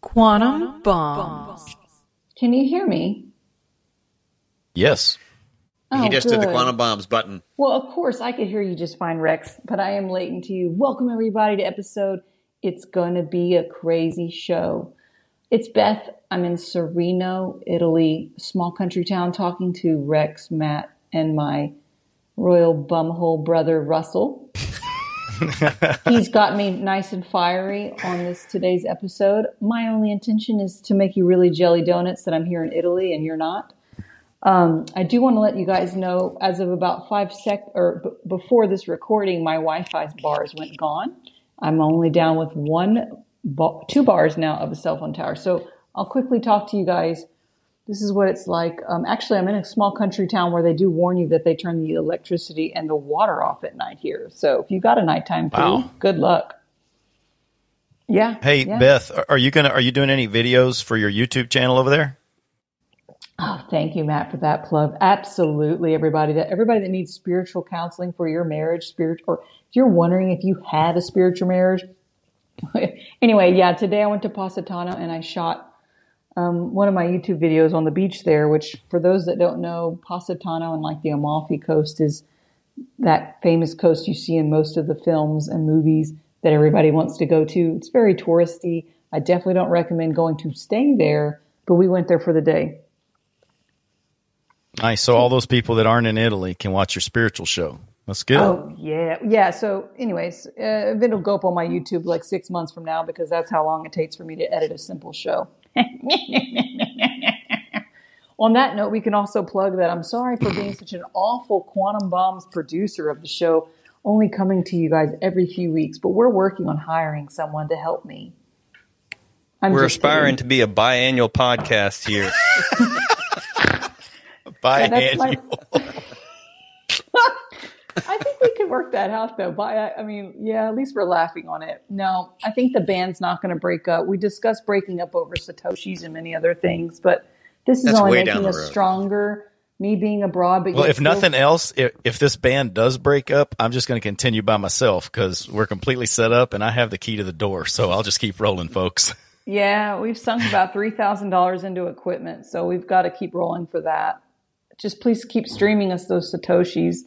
Quantum bombs. Can you hear me? Yes. Oh, he just did the quantum bombs button. Well, of course, I could hear you just fine, Rex, but I am latent to you. Welcome, everybody, to episode It's Gonna Be a Crazy Show. It's Beth. I'm in Sereno, Italy, small country town, talking to Rex, Matt, and my royal bumhole brother, Russell. He's got me nice and fiery on this today's episode. My only intention is to make you really jelly donuts that I'm here in Italy and you're not. Um, I do want to let you guys know, as of about five sec or b- before this recording, my Wi-Fi bars went gone. I'm only down with one, ba- two bars now of a cell phone tower. So I'll quickly talk to you guys. This is what it's like. Um, actually, I'm in a small country town where they do warn you that they turn the electricity and the water off at night here. So if you got a nighttime flu, Wow. good luck. Yeah. Hey yeah. Beth, are you gonna are you doing any videos for your YouTube channel over there? Oh, thank you, Matt, for that plug. Absolutely, everybody that everybody that needs spiritual counseling for your marriage, spirit, or if you're wondering if you had a spiritual marriage. anyway, yeah, today I went to Positano and I shot um, one of my YouTube videos on the beach there. Which, for those that don't know, Positano and like the Amalfi Coast is that famous coast you see in most of the films and movies that everybody wants to go to. It's very touristy. I definitely don't recommend going to stay there, but we went there for the day. Nice. So all those people that aren't in Italy can watch your spiritual show. That's good. Oh yeah, yeah. So, anyways, uh, it'll go up on my YouTube like six months from now because that's how long it takes for me to edit a simple show. on that note, we can also plug that I'm sorry for being such an awful Quantum Bombs producer of the show, only coming to you guys every few weeks. But we're working on hiring someone to help me. I'm We're aspiring kidding. to be a biannual podcast here. Bye, Yeah, that's my- Annual. I think we could work that out though. But I, I mean, yeah, at least we're laughing on it. No, I think the band's not going to break up. We discussed breaking up over Satoshis and many other things, but this is That's only making us stronger. Me being abroad, but Well, yet if still- nothing else, if, if this band does break up, I'm just going to continue by myself because we're completely set up and I have the key to the door. So I'll just keep rolling, folks. yeah, we've sunk about three thousand dollars into equipment, so we've got to keep rolling for that. Just please keep streaming us those Satoshis.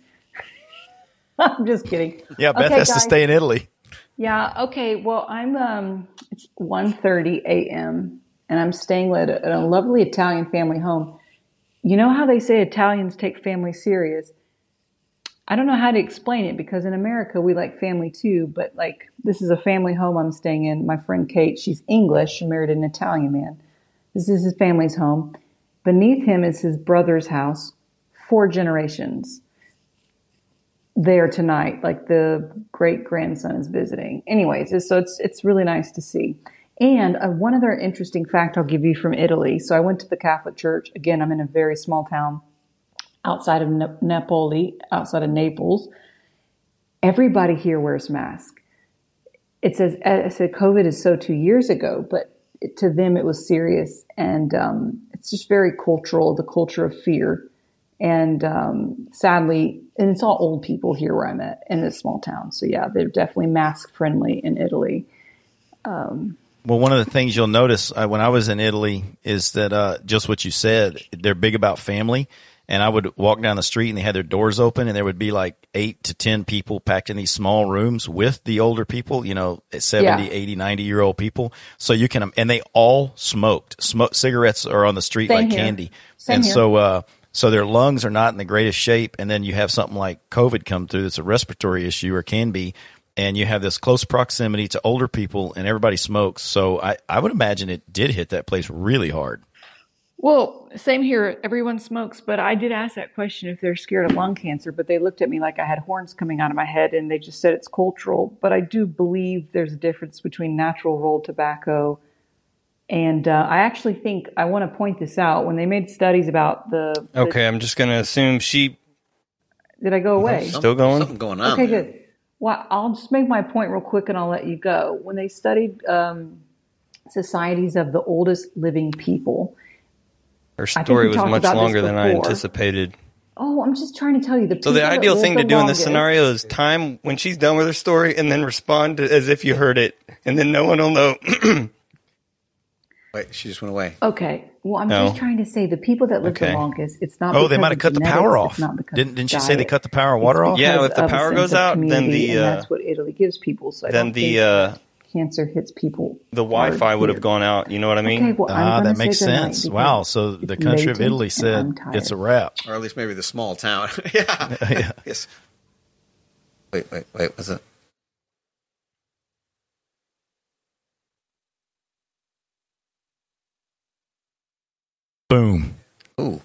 I'm just kidding. Yeah, Beth Okay, has to stay in Italy. Yeah. Okay. Well, I'm. Um, it's 1.30 a.m. and I'm staying at a, at a lovely Italian family home. You know how they say Italians take family serious. I don't know how to explain it because in America we like family too, but like this is a family home I'm staying in. My friend Kate, she's English. She married an Italian man. This is his family's home. Beneath him is his brother's house, four generations there tonight. Like the great grandson is visiting. Anyways, so it's it's really nice to see. And uh, one other interesting fact I'll give you from Italy. So I went to the Catholic Church. Again, I'm in a very small town outside of Na- Napoli, outside of Naples. Everybody here wears masks. It says I said COVID is so two years ago, but to them it was serious, and um, it's just very cultural. The culture of fear and um, sadly, and it's all old people here where I'm at in this small town. So yeah, they're definitely mask friendly in Italy. Well, one of the things you'll notice uh, when I was in Italy is that uh, just what you said, they're big about family. And I would walk down the street and they had their doors open and there would be like eight to 10 people packed in these small rooms with the older people, you know, 70, Yeah. 80, 90 year old people. So you can, and they all smoked. Smoke cigarettes are on the street Same like here. candy. Same and here. so, uh, so their lungs are not in the greatest shape. And then you have something like COVID come through that's a respiratory issue or can be. And you have this close proximity to older people and everybody smokes. So I, I would imagine it did hit that place really hard. Well, same here. Everyone smokes, but I did ask that question if they're scared of lung cancer, but they looked at me like I had horns coming out of my head and they just said it's cultural. But I do believe there's a difference between natural rolled tobacco and uh, I actually think I want to point this out when they made studies about the. the- Okay, I'm just going to assume she. did I go away? Still going? Something going on. Okay, there. good. Well, I'll just make my point real quick and I'll let you go. When they studied um, societies of the oldest living people, Her story was much longer than I anticipated. oh, I'm just trying to tell you the So the ideal thing to the do in this scenario is time when she's done with her story and then respond to, as if you heard it, and then no one will know. Wait, she just went away. Okay. Well, I'm No. just trying to say the people that live Okay. the longest. It's not. Oh, they might have of cut the power off. not Didn't didn't she say they cut the power water It's off? Yeah, if the power goes out, then the, uh, that's what Italy gives people. So I then the uh, cancer hits people. the Wi-Fi would have gone out. You know what I mean? Okay, well, I'm Ah, gonna that makes sense. Wow. So the country of Italy said it's a wrap. Or at least maybe the small town. yeah. Yeah. Yes. Wait, wait, wait. Was it? Boom. Ooh.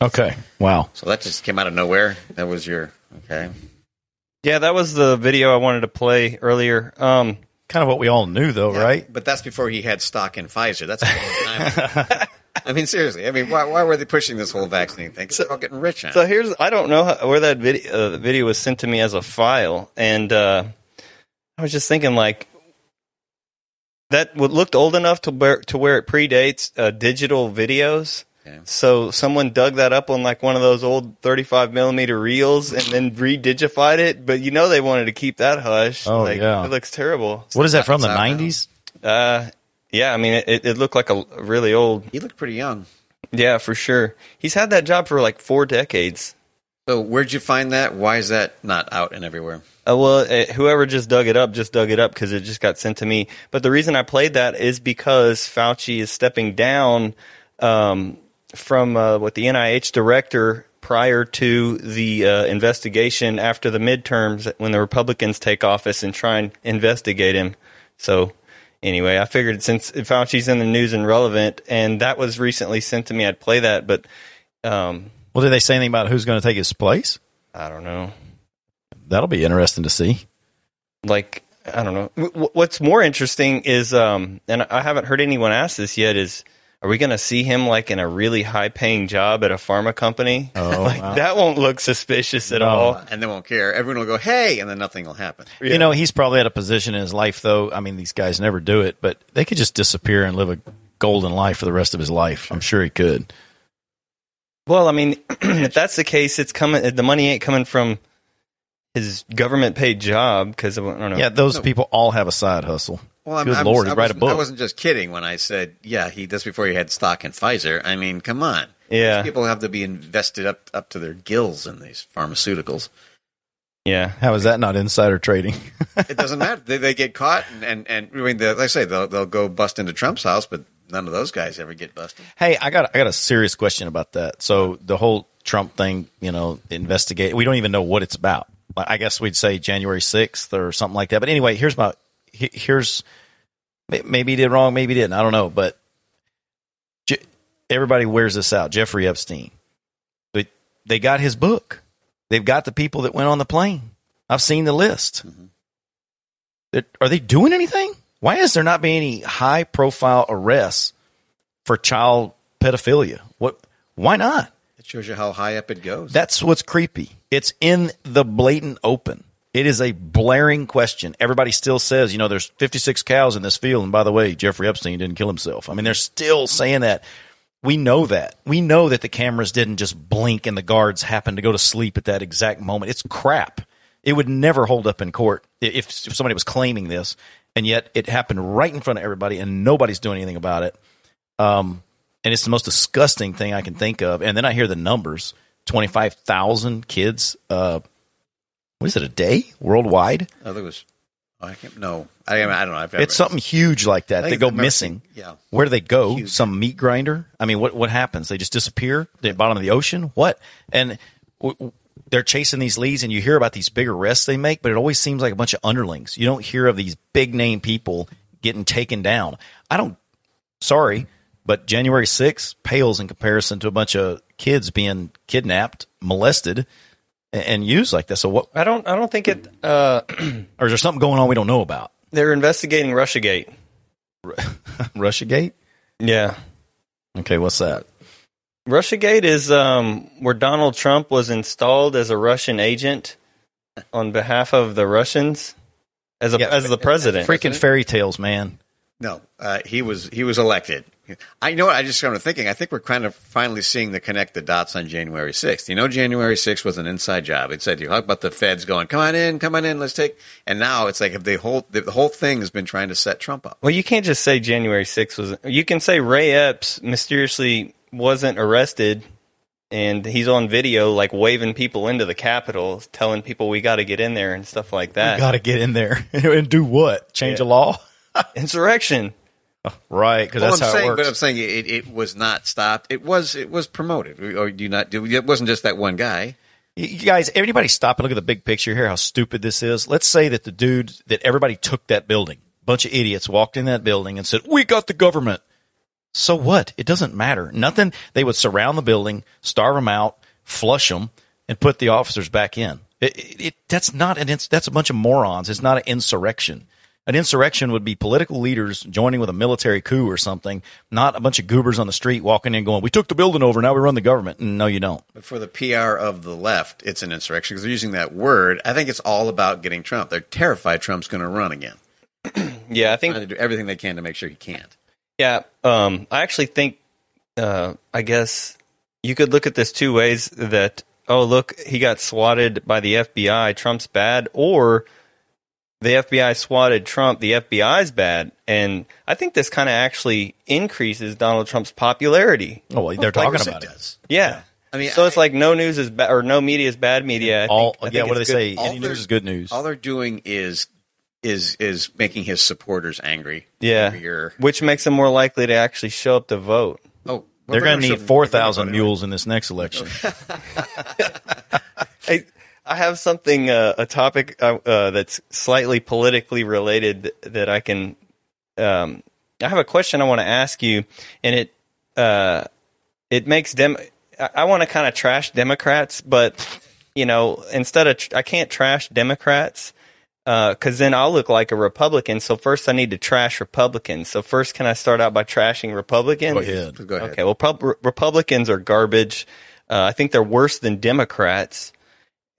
Okay. Wow. So that just came out of nowhere. That was your okay. Yeah, that was the video I wanted to play earlier. Um, Kind of what we all knew, though, Yeah, right? But that's before he had stock in Pfizer. That's a long time. I mean, seriously. I mean, why, why were they pushing this whole vaccine thing? 'Cause they're all getting rich on So here's I don't know how, where that video uh, video was sent to me as a file, and uh, I was just thinking like that looked old enough to where to where it predates uh, digital videos. Okay. So someone dug that up on like one of those old 35 millimeter reels and then redigified it, but you know they wanted to keep that hush. Oh, like, yeah. it looks terrible. What is that from? The It's out now. nineties? Uh, yeah, I mean it, it, it looked like a really old. He looked pretty young. Yeah, for sure. He's had that job for like four decades. So where'd you find that? Why is that not out and everywhere? Uh, well, uh, whoever just dug it up just dug it up because it just got sent to me. But the reason I played that is because Fauci is stepping down um, from uh, what the NIH director prior to the uh, investigation after the midterms when the Republicans take office and try and investigate him. So anyway, I figured since Fauci's in the news and relevant, and that was recently sent to me, I'd play that. But um, Well, did they say anything about who's going to take his place? I don't know. That'll be interesting to see. like I don't know. W- what's more interesting is, um, and I haven't heard anyone ask this yet. Is are we going to see him like in a really high paying job at a pharma company? Oh, like wow. that won't look suspicious at No. all. And they won't care. Everyone will go, hey, and then nothing will happen. Yeah. You know, he's probably at a position in his life, though. I mean, these guys never do it, but they could just disappear and live a golden life for the rest of his life. I'm sure he could. Well, I mean, if that's the case, it's coming. The money ain't coming from his government paid job because I don't know. Yeah, those people all have a side hustle. Well, I'm, Good I'm, Lord, I write a book. I wasn't just kidding when I said, yeah, he does before he had stock in Pfizer. I mean, come on. yeah, People have to be invested up up to their gills in these pharmaceuticals. yeah. How is that not insider trading? It doesn't matter. They, they get caught, and, and, and I mean, the, like I say, they'll, they'll go bust into Trump's house, but none of those guys ever get busted. Hey, I got I got a serious question about that. So the whole Trump thing, you know, investigate. We don't even know what it's about. I guess we'd say January sixth or something like that. But anyway, here's my here's maybe he did wrong, maybe he didn't. I don't know. But Je- everybody wears this out. Jeffrey Epstein, but they got his book. They've got the people that went on the plane. I've seen the list. Mm-hmm. That- Are they doing anything? Why is there not being any high profile arrests for child pedophilia? What? Why not? It shows you how high up it goes. That's what's creepy. It's in the blatant open. It is a blaring question. Everybody still says, you know, there's 56 cows in this field, and by the way, Jeffrey Epstein didn't kill himself. I mean, they're still saying that. We know that. We know that the cameras didn't just blink and the guards happened to go to sleep at that exact moment. It's crap. It would never hold up in court if, if somebody was claiming this, and yet it happened right in front of everybody, and nobody's doing anything about it. Um, and it's the most disgusting thing I can think of. And then I hear the numbers: twenty-five thousand kids. Uh, what is it a day worldwide? oh, there was. Oh, I can't. No, I, I don't know. I've It's something huge like that. They go I've missing. yeah. Where do they go? Huge. Some meat grinder? I mean, what what happens? They just disappear? They bottom of the ocean? What? And w- w- they're chasing these leads, and you hear about these big arrests they make, but it always seems like a bunch of underlings. You don't hear of these big name people getting taken down. I don't. Sorry, but January 6th pales in comparison to a bunch of kids being kidnapped, molested, and, and used like this. So what? I don't. I don't think it. Uh, Or is there something going on we don't know about? they're investigating RussiaGate. RussiaGate? Yeah. Okay, what's that? RussiaGate is um, where Donald Trump was installed as a Russian agent on behalf of the Russians. as a, Yeah. as the president. Freaking fairy tales, man. No, uh, he was he was elected. I know. I just started thinking. I think we're kind of finally seeing the connect the dots on January sixth. You know, January sixth was an inside job. It said you talk about the feds going, "Come on in, come on in, let's take." And now it's like if the whole the whole thing has been trying to set Trump up. Well, you can't just say January 6th was. You can say Ray Epps mysteriously wasn't arrested, and he's on video like waving people into the Capitol, telling people we got to get in there and stuff like that. Got to get in there and do what? Change a law? Insurrection. Right, because Well, that's I'm how saying, it works. but I'm saying it, it was not stopped. It was it was promoted. Or oh, do you not? do- It wasn't just that one guy. You you guys, everybody stop and look at the big picture here, how stupid this is. Let's say that the dude, that everybody took that building, bunch of idiots walked in that building and said, we got the government. So what? It doesn't matter. Nothing. They would surround the building, starve them out, flush them, and put the officers back in. It, it, it, that's not an, ins- that's a bunch of morons. It's not an insurrection. An insurrection would be political leaders joining with a military coup or something, not a bunch of goobers on the street walking in going, we took the building over, now we run the government. And no, you don't. But for the PR of the left, it's an insurrection because they're using that word. I think it's all about getting Trump. They're terrified Trump's going to run again. Yeah, I think Trying to do everything they can to make sure he can't. Yeah, um, I actually think, uh, I guess you could look at this two ways that, oh, look, he got swatted by the FBI, Trump's bad, or the FBI swatted Trump, the FBI's bad. And I think this kind of actually increases Donald Trump's popularity. Oh, well, they're talking course about it it. does. Yeah. I mean, so it's I- like no news is bad, or no media is bad media. I All think, I yeah, think what do they it's good. say? All Any they're- news is good news. All they're doing is is is making his supporters angry. Yeah. Every. Which makes them more likely to actually show up to vote. Oh, well, They're going to need four they're gonna thousand vote anyway. mules in this next election. I, I have something, uh, a topic uh, uh, that's slightly politically related that I can. Um, I have a question I want to ask you, and it uh, it makes dem. I, I want to kind of trash Democrats, but you know, instead of tr- I can't trash Democrats because then I'll look like a Republican. So first, I need to trash Republicans. So first, can I start out by trashing Republicans? Go ahead. Go ahead. Okay, well, pub- Republicans are garbage. Uh, I think they're worse than Democrats,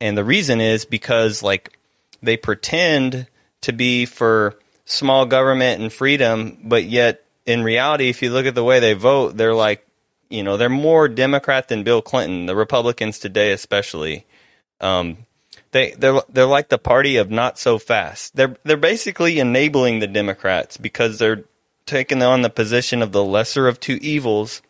and the reason is because like they pretend to be for small government and freedom, but yet in reality, if you look at the way they vote, they're like, you know, they're more Democrat than Bill Clinton. The Republicans today, especially, um, they they're they're like the party of not so fast. They're they're basically enabling the Democrats because they're taking on the position of the lesser of two evils.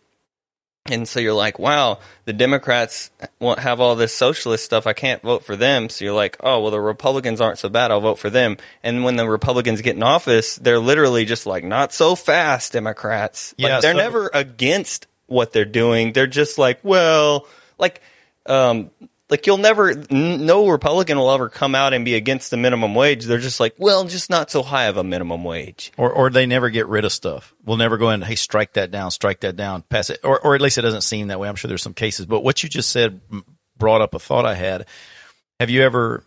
And so you're like, wow, the Democrats won't have all this socialist stuff. I can't vote for them. So you're like, oh, well, the Republicans aren't so bad. I'll vote for them. And when the Republicans get in office, they're literally just like, not so fast, Democrats. Like, Yeah, they're so- never against what they're doing. They're just like, well, like, um, like you'll never, n- no Republican will ever come out and be against the minimum wage. They're just like, well, just not so high of a minimum wage. or or they never get rid of stuff. We'll never go in. Hey, strike that down, strike that down, pass it, or or at least it doesn't seem that way. I'm sure there's some cases, but what you just said brought up a thought I had. Have you ever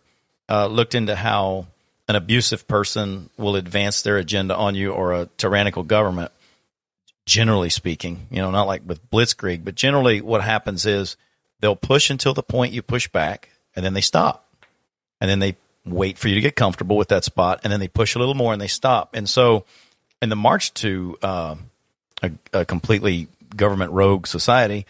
uh, looked into how an abusive person will advance their agenda on you, or a tyrannical government? Generally speaking, you know, not like with Blitzkrieg, but generally, what happens is they'll push until the point you push back, and then they stop and then they wait for you to get comfortable with that spot, and then they push a little more and they stop. And so, in the march to uh, a, a completely government rogue society,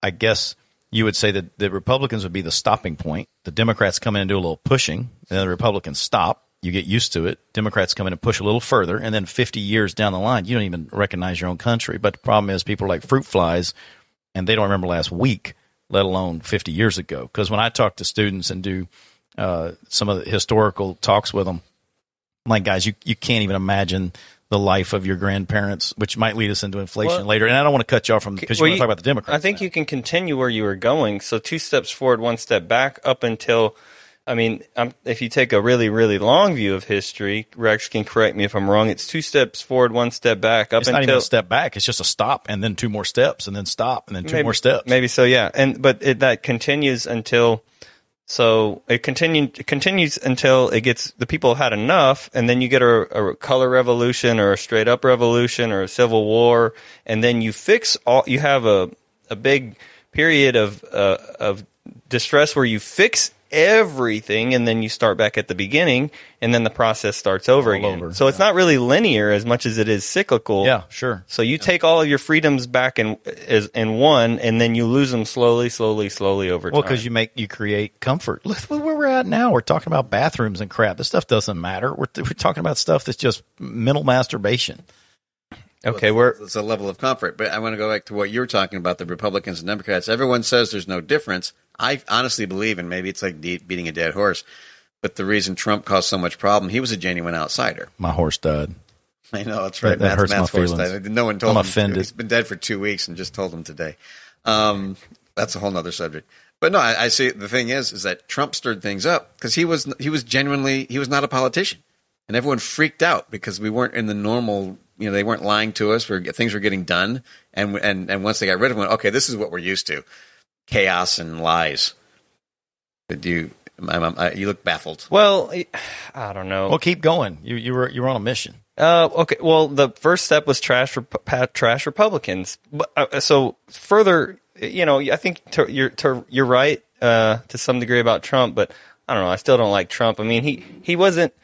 I guess you would say that the Republicans would be the stopping point. The Democrats come in and do a little pushing, and then the Republicans stop. You get used to it. Democrats come in and push a little further, and then 50 years down the line, you don't even recognize your own country. But the problem is, people are like fruit flies, and they don't remember last week, let alone 50 years ago. Because when I talk to students and do uh, some of the historical talks with them. I'm like, guys, you, you can't even imagine the life of your grandparents, which might lead us into inflation Well- later. And I don't want to cut you off from because you Well, want to talk about the Democrats. I think now. you can continue where you were going. So two steps forward, one step back, up until. I mean, um if you take a really, really long view of history, Rex can correct me if I'm wrong. It's two steps forward, one step back, up it's not even until a step back. It's just a stop and then two more steps and then stop and then two maybe, more steps. Maybe so, yeah. And but it, that continues until. So it continue, it continues until it gets the people had enough, and then you get a, a color revolution or a straight up revolution or a civil war, and then you fix all. You have a a big period of uh, of distress where you fix everything and then you start back at the beginning and then the process starts over All again. over, So it's not really linear as much as it is cyclical. Yeah, sure. So you take all of your freedoms back in as in one and then you lose them slowly, slowly, slowly over Well, time. Well, because you make you create comfort. Look where we're at now. We're talking about bathrooms and crap. This stuff doesn't matter. We're we're talking about stuff that's just mental masturbation. Okay, we're It's a level of comfort. But I want to go back to what you were talking about the Republicans and Democrats. Everyone says there's no difference. I honestly believe, and maybe it's like de- beating a dead horse, but the reason Trump caused so much problem, he was a genuine outsider. My horse died. I know that's right. That- that Matt's, hurts my Matt's horse feelings. died. No one told I'm him. offended. He's been dead for two weeks and just told him today. Um, that's a whole nother subject. But no, I, I see. The thing is, is that Trump stirred things up because he was he was genuinely he was not a politician, and everyone freaked out because we weren't in the normal. You know, they weren't lying to us. Where things were getting done, and and and once they got rid of him, okay, this is what we're used to: chaos and lies. Did you? I'm, I'm, I, you look baffled. well, I don't know. Well, keep going. You you were you were on a mission. Uh, okay. Well, the first step was trash, rep- trash Republicans. But, uh, so further, you know, I think to, you're to, you're right uh, to some degree about Trump, but I don't know. I still don't like Trump. I mean, he he wasn't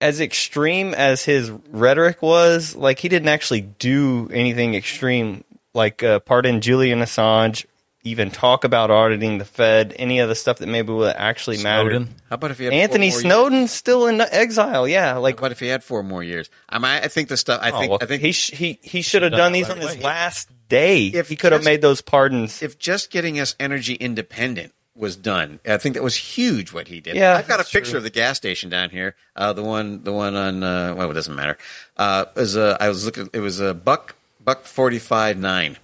as extreme as his rhetoric was. Like he didn't actually do anything extreme, like uh, pardon Julian Assange, even talk about auditing the Fed, any of the stuff that maybe would actually matter. How about if he had four Anthony more years? Snowden's still in exile. Yeah, like What if he had four more years? I mean, I think the stuff. I Oh, think. well, I think he sh- he he should have done done these on his away. last day. If he could have made those pardons. if just getting us energy independent was done, I think that was huge what he did. Yeah, I've got a picture true. of the gas station down here. Uh, the one, the one on. Uh, well, it doesn't matter. Uh, it was a, I was looking. It was a buck buck forty five nine,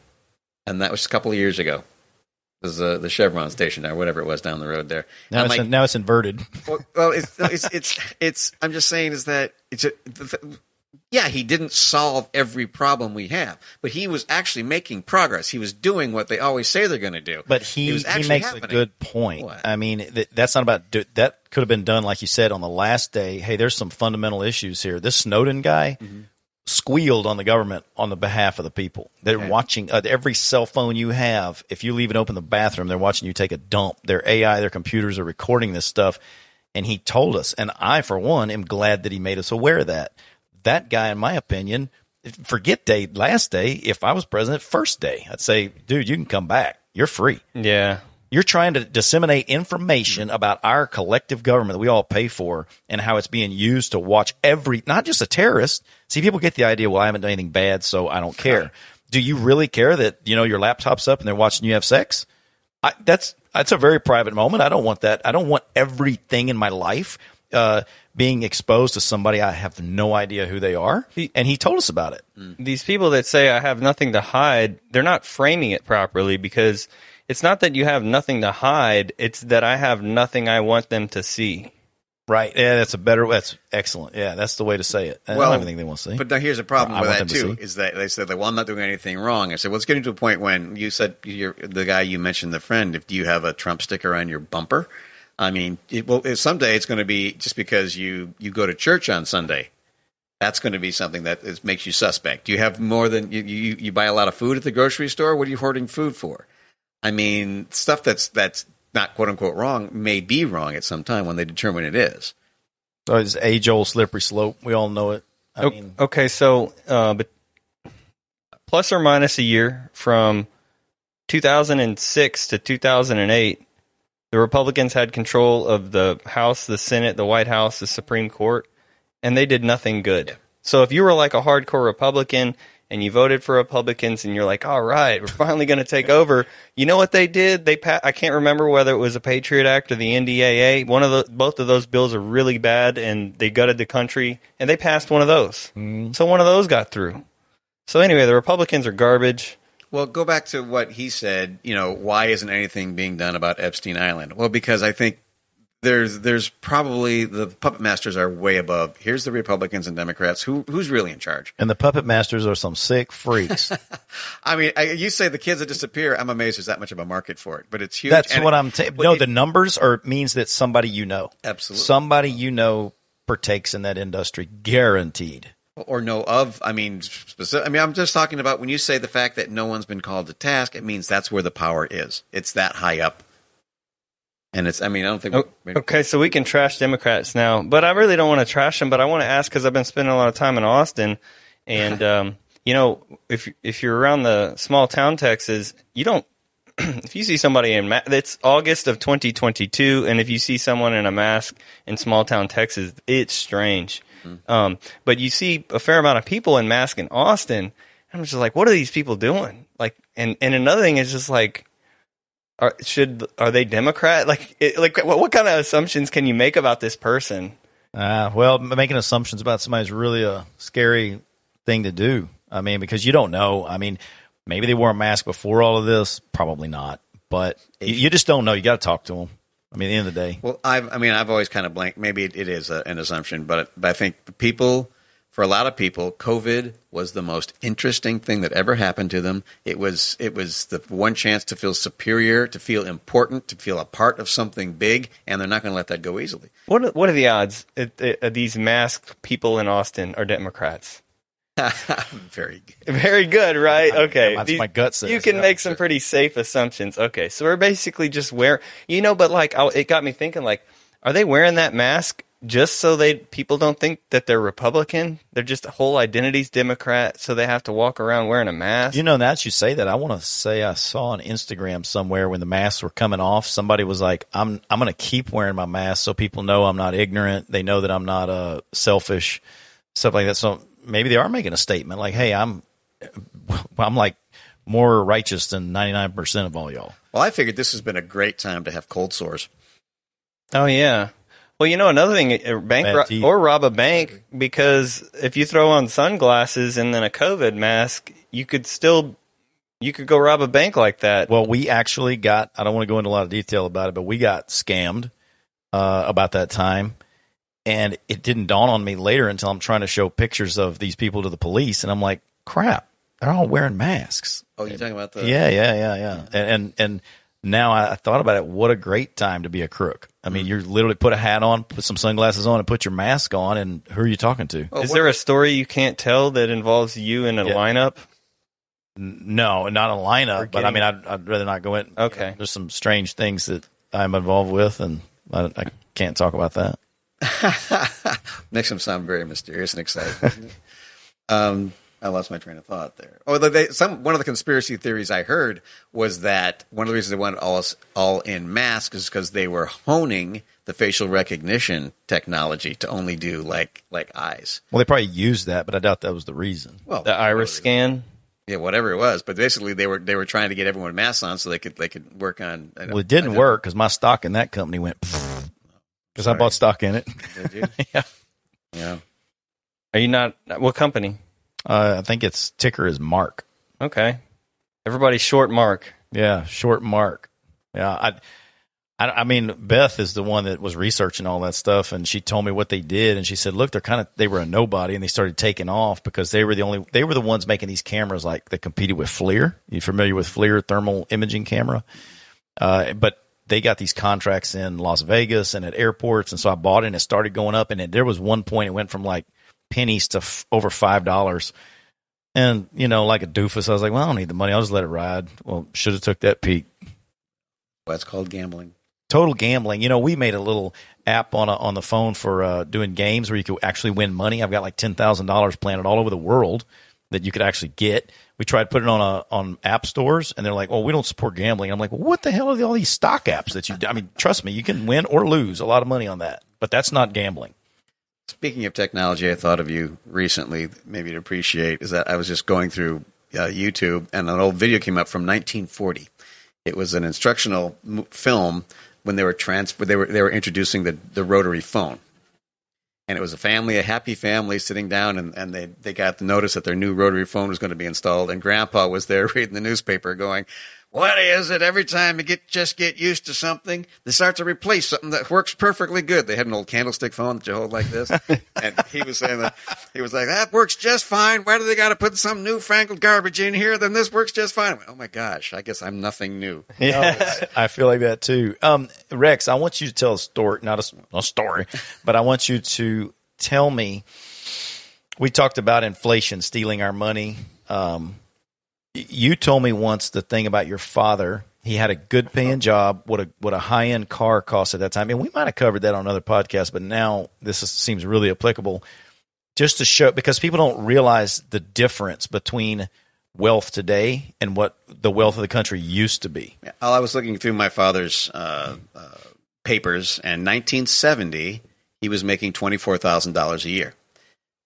and that was a couple of years ago. It was uh, the Chevron station or whatever it was down the road there. Now it's like, now it's inverted. well, well it's, it's it's it's. I'm just saying is that it's a. The, the, yeah, he didn't solve every problem we have, but he was actually making progress. He was doing what they always say they're going to do. But he, was he makes a good point. What? I mean, th- that's not about do- that could have been done, like you said, on the last day. Hey, there's some fundamental issues here. This Snowden guy Mm-hmm. squealed on the government on the behalf of the people. They're Okay. watching uh, every cell phone you have. If you leave it open in the bathroom, they're watching you take a dump. Their AI, their computers are recording this stuff. And he told us, and I, for one, am glad that he made us aware of that. That guy, in my opinion, forget day last day. If I was president, first day, I'd say, dude, you can come back. You're free. yeah, You're trying to disseminate information about our collective government that we all pay for and how it's being used to watch every, not just a terrorist. See, people get the idea, well, I haven't done anything bad, so I don't care. Do you really care that, you know, your laptop's up and they're watching you have sex? I, that's, that's a very private moment. I don't want that. I don't want everything in my life, uh, being exposed to somebody I have no idea who they are. And he told us about it. Mm. these people that say I have nothing to hide, they're not framing it properly because it's not that you have nothing to hide; it's that I have nothing I want them to see. Right. Yeah, that's a better, that's excellent. Yeah, that's the way to say it. I don't have anything they want to see. But now here's a problem with that them to too: is that they said that well, I'm not doing anything wrong. I said, well, it's getting to a point when you said you're the guy you mentioned, the friend. If do you have a Trump sticker on your bumper? I mean, it, well, it- someday it's going to be just because you you go to church on Sunday. That's going to be something that is, makes you suspect. Do you have more than you, you? You buy a lot of food at the grocery store. What are you hoarding food for? I mean, stuff that's that's not quote unquote wrong may be wrong at some time when they determine it is. So it's age old slippery slope. We all know it. I O- mean, okay, so uh, but plus or minus a year from 2006 to 2008, the Republicans had control of the House, the Senate, the White House, the Supreme Court, and they did nothing good. Yeah. So if you were like a hardcore Republican and you voted for Republicans and you're like, all right, we're finally going to take over, you know what they did? They pa- I can't remember whether it was a Patriot Act or the NDAA. One of the both of those bills are really bad and they gutted the country and they passed one of those. Mm-hmm. So one of those got through. So anyway, the Republicans are garbage. Well, go back to what he said. You know, why isn't anything being done about Epstein Island? Well, because I think there's there's probably the puppet masters are way above. Here's the Republicans and Democrats. Who who's really in charge? and the puppet masters are some sick freaks. I mean, I, you say the kids that disappear. I'm amazed there's that much of a market for it, but it's huge. That's And- what I'm saying. but No, it- the numbers are means that somebody you know, Absolutely. somebody you know partakes in that industry, guaranteed. Or know of. I mean, specific, I mean, I'm just talking about when you say the fact that no one's been called to task. It means that's where the power is. It's that high up. And it's, I mean, I don't think. Oh, okay, so we can trash Democrats now, but I really don't want to trash them. But I want to ask because I've been spending a lot of time in Austin, and um, you know, if if you're around the small town Texas, you don't. if you see somebody in ma- it's August of 2022, and if you see someone in a mask in small town Texas, it's strange. Mm-hmm. Um, but you see a fair amount of people in mask in Austin. I'm just like, what are these people doing? Like, and and another thing is just like are should are they Democrat? Like it, like what, what kind of assumptions can you make about this person? Uh, well, making assumptions about somebody is really a scary thing to do. I mean, because you don't know. I mean, maybe they wore a mask before all of this. Probably not. But you, you just don't know. You got to talk to them. I mean, at the end of the day. Well, I've, I mean, I've always kind of blanked. Maybe it, it is a, an assumption, but, but I think people for a lot of people, COVID was the most interesting thing that ever happened to them. It was it was the one chance to feel superior, to feel important, to feel a part of something big, and they're not going to let that go easily. What are, what are the odds that these masked people in Austin are Democrats? Very good. Very good, right? Okay. That's my gut says. You can make some pretty safe assumptions. Okay, so we're basically just wear, you know, but like it got me thinking, like, are they wearing that mask just so they people don't think that they're Republican. They're just a whole identity's Democrat, so they have to walk around wearing a mask. You know, now that you say that, I want to say I saw on Instagram somewhere when the masks were coming off, somebody was like, "I'm I'm going to keep wearing my mask so people know I'm not ignorant. They know that I'm not uh, selfish, stuff like that." So maybe they are making a statement like, "Hey, I'm I'm like more righteous than 99 percent of all y'all." Well, I figured this has been a great time to have cold sores. Oh yeah. Well, you know another thing, uh, bank ro- or rob a bank because if you throw on sunglasses and then a COVID mask, you could still you could go rob a bank like that. Well, we actually got. I don't want to go into a lot of detail about it, but we got scammed uh, about that time, and it didn't dawn on me later until I'm trying to show pictures of these people to the police, and I'm like, crap, they're all wearing masks. Oh, you're talking about the yeah, yeah, yeah, yeah, and and, and now I, thought about it. What a great time to be a crook. I mean, mm-hmm. you literally put a hat on, put some sunglasses on, and put your mask on, and who are you talking to? Oh, Is there a story you can't tell that involves you in a yeah. lineup? No, not a lineup, but I mean, I'd, I'd, rather not go in. Okay. There's some strange things that I'm involved with, and I, I can't talk about that. Makes them sound very mysterious and exciting. um, I lost my train of thought there. Oh, they, some one of the conspiracy theories I heard was that one of the reasons they wanted all all in masks is because they were honing the facial recognition technology to only do like like eyes. Well, they probably used that, but I doubt that was the reason. Well, the iris scan. Yeah, whatever it was, but basically they were they were trying to get everyone masks on so they could they could work on. Well, it didn't work because my stock in that company went because I bought stock in it. Did you? yeah. Yeah. Are you not? What company? Uh, I think its ticker is Mark. Okay. Everybody's short Mark. Yeah, short Mark. Yeah, I, I, I mean, Beth is the one that was researching all that stuff, and she told me what they did, and she said, "Look, they're kind of they were a nobody, and they started taking off because they were the only they were the ones making these cameras like that competed with FLIR. You familiar with FLIR thermal imaging camera? Uh, but they got these contracts in Las Vegas and at airports, and so I bought it, and it started going up, and it, there was one point it went from like pennies to f- over five dollars. And you know, like a doofus, I was like, "Well, I don't need the money. I'll just let it ride." Well, should have took that peak. Well, that's called gambling. Total gambling. You know, we made a little app on a, on the phone for uh, doing games where you could actually win money. I've got like ten thousand dollars planted all over the world that you could actually get. We tried putting it on a on app stores, and they're like, "Well, we don't support gambling." I'm like, well, "What the hell are all these stock apps that you?" Do? I mean, trust me, you can win or lose a lot of money on that, but that's not gambling. Speaking of technology, I thought of you recently, maybe to appreciate, is that I was just going through uh, YouTube and an old video came up from 1940. It was an instructional film when they were trans- they were they were introducing the, the rotary phone. And it was a family, a happy family sitting down, and, and they, they got the notice that their new rotary phone was going to be installed. And Grandpa was there reading the newspaper going, what is it? Every time you get just get used to something, they start to replace something that works perfectly good. They had an old candlestick phone that you hold like this, and he was saying that he was like, "That works just fine. Why do they got to put some newfangled garbage in here? Then this works just fine." Went, oh my gosh, I guess I'm nothing new. Yeah, I feel like that too. Um, Rex, I want you to tell a story, not a, a story, but I want you to tell me. We talked about inflation stealing our money. Um, you told me once the thing about your father He had a good paying job. What a what a high end car cost at that time, and we might have covered that on another podcast. But now this is, seems really applicable, just to show because people don't realize the difference between wealth today and what the wealth of the country used to be. I was looking through my father's uh, uh, papers, and 1970 he was making twenty four thousand dollars a year,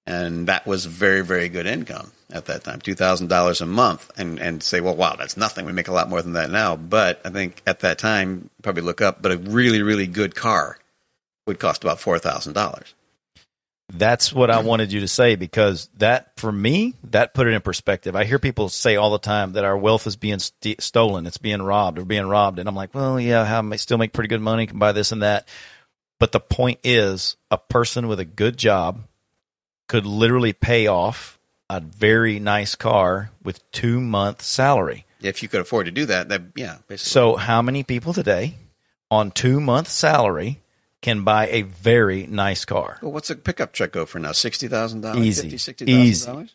and that was very very good income at that time, two thousand dollars a month, and and say, well, wow, that's nothing. We make a lot more than that now, but I think at that time, probably look up, but a really really good car would cost about four thousand dollars. That's what I wanted you to say because that, for me, that put it in perspective. I hear people say all the time that our wealth is being st- stolen, it's being robbed, or being robbed, and I'm like, well, yeah, I still make pretty good money, can buy this and that. But the point is, a person with a good job could literally pay off a very nice car with two month salary. If you could afford to do that, that yeah. Basically. So, how many people today on two month salary can buy a very nice car? Well, what's a pickup truck go for now? Sixty thousand dollars, Easy, $50,000, easy. $60,000?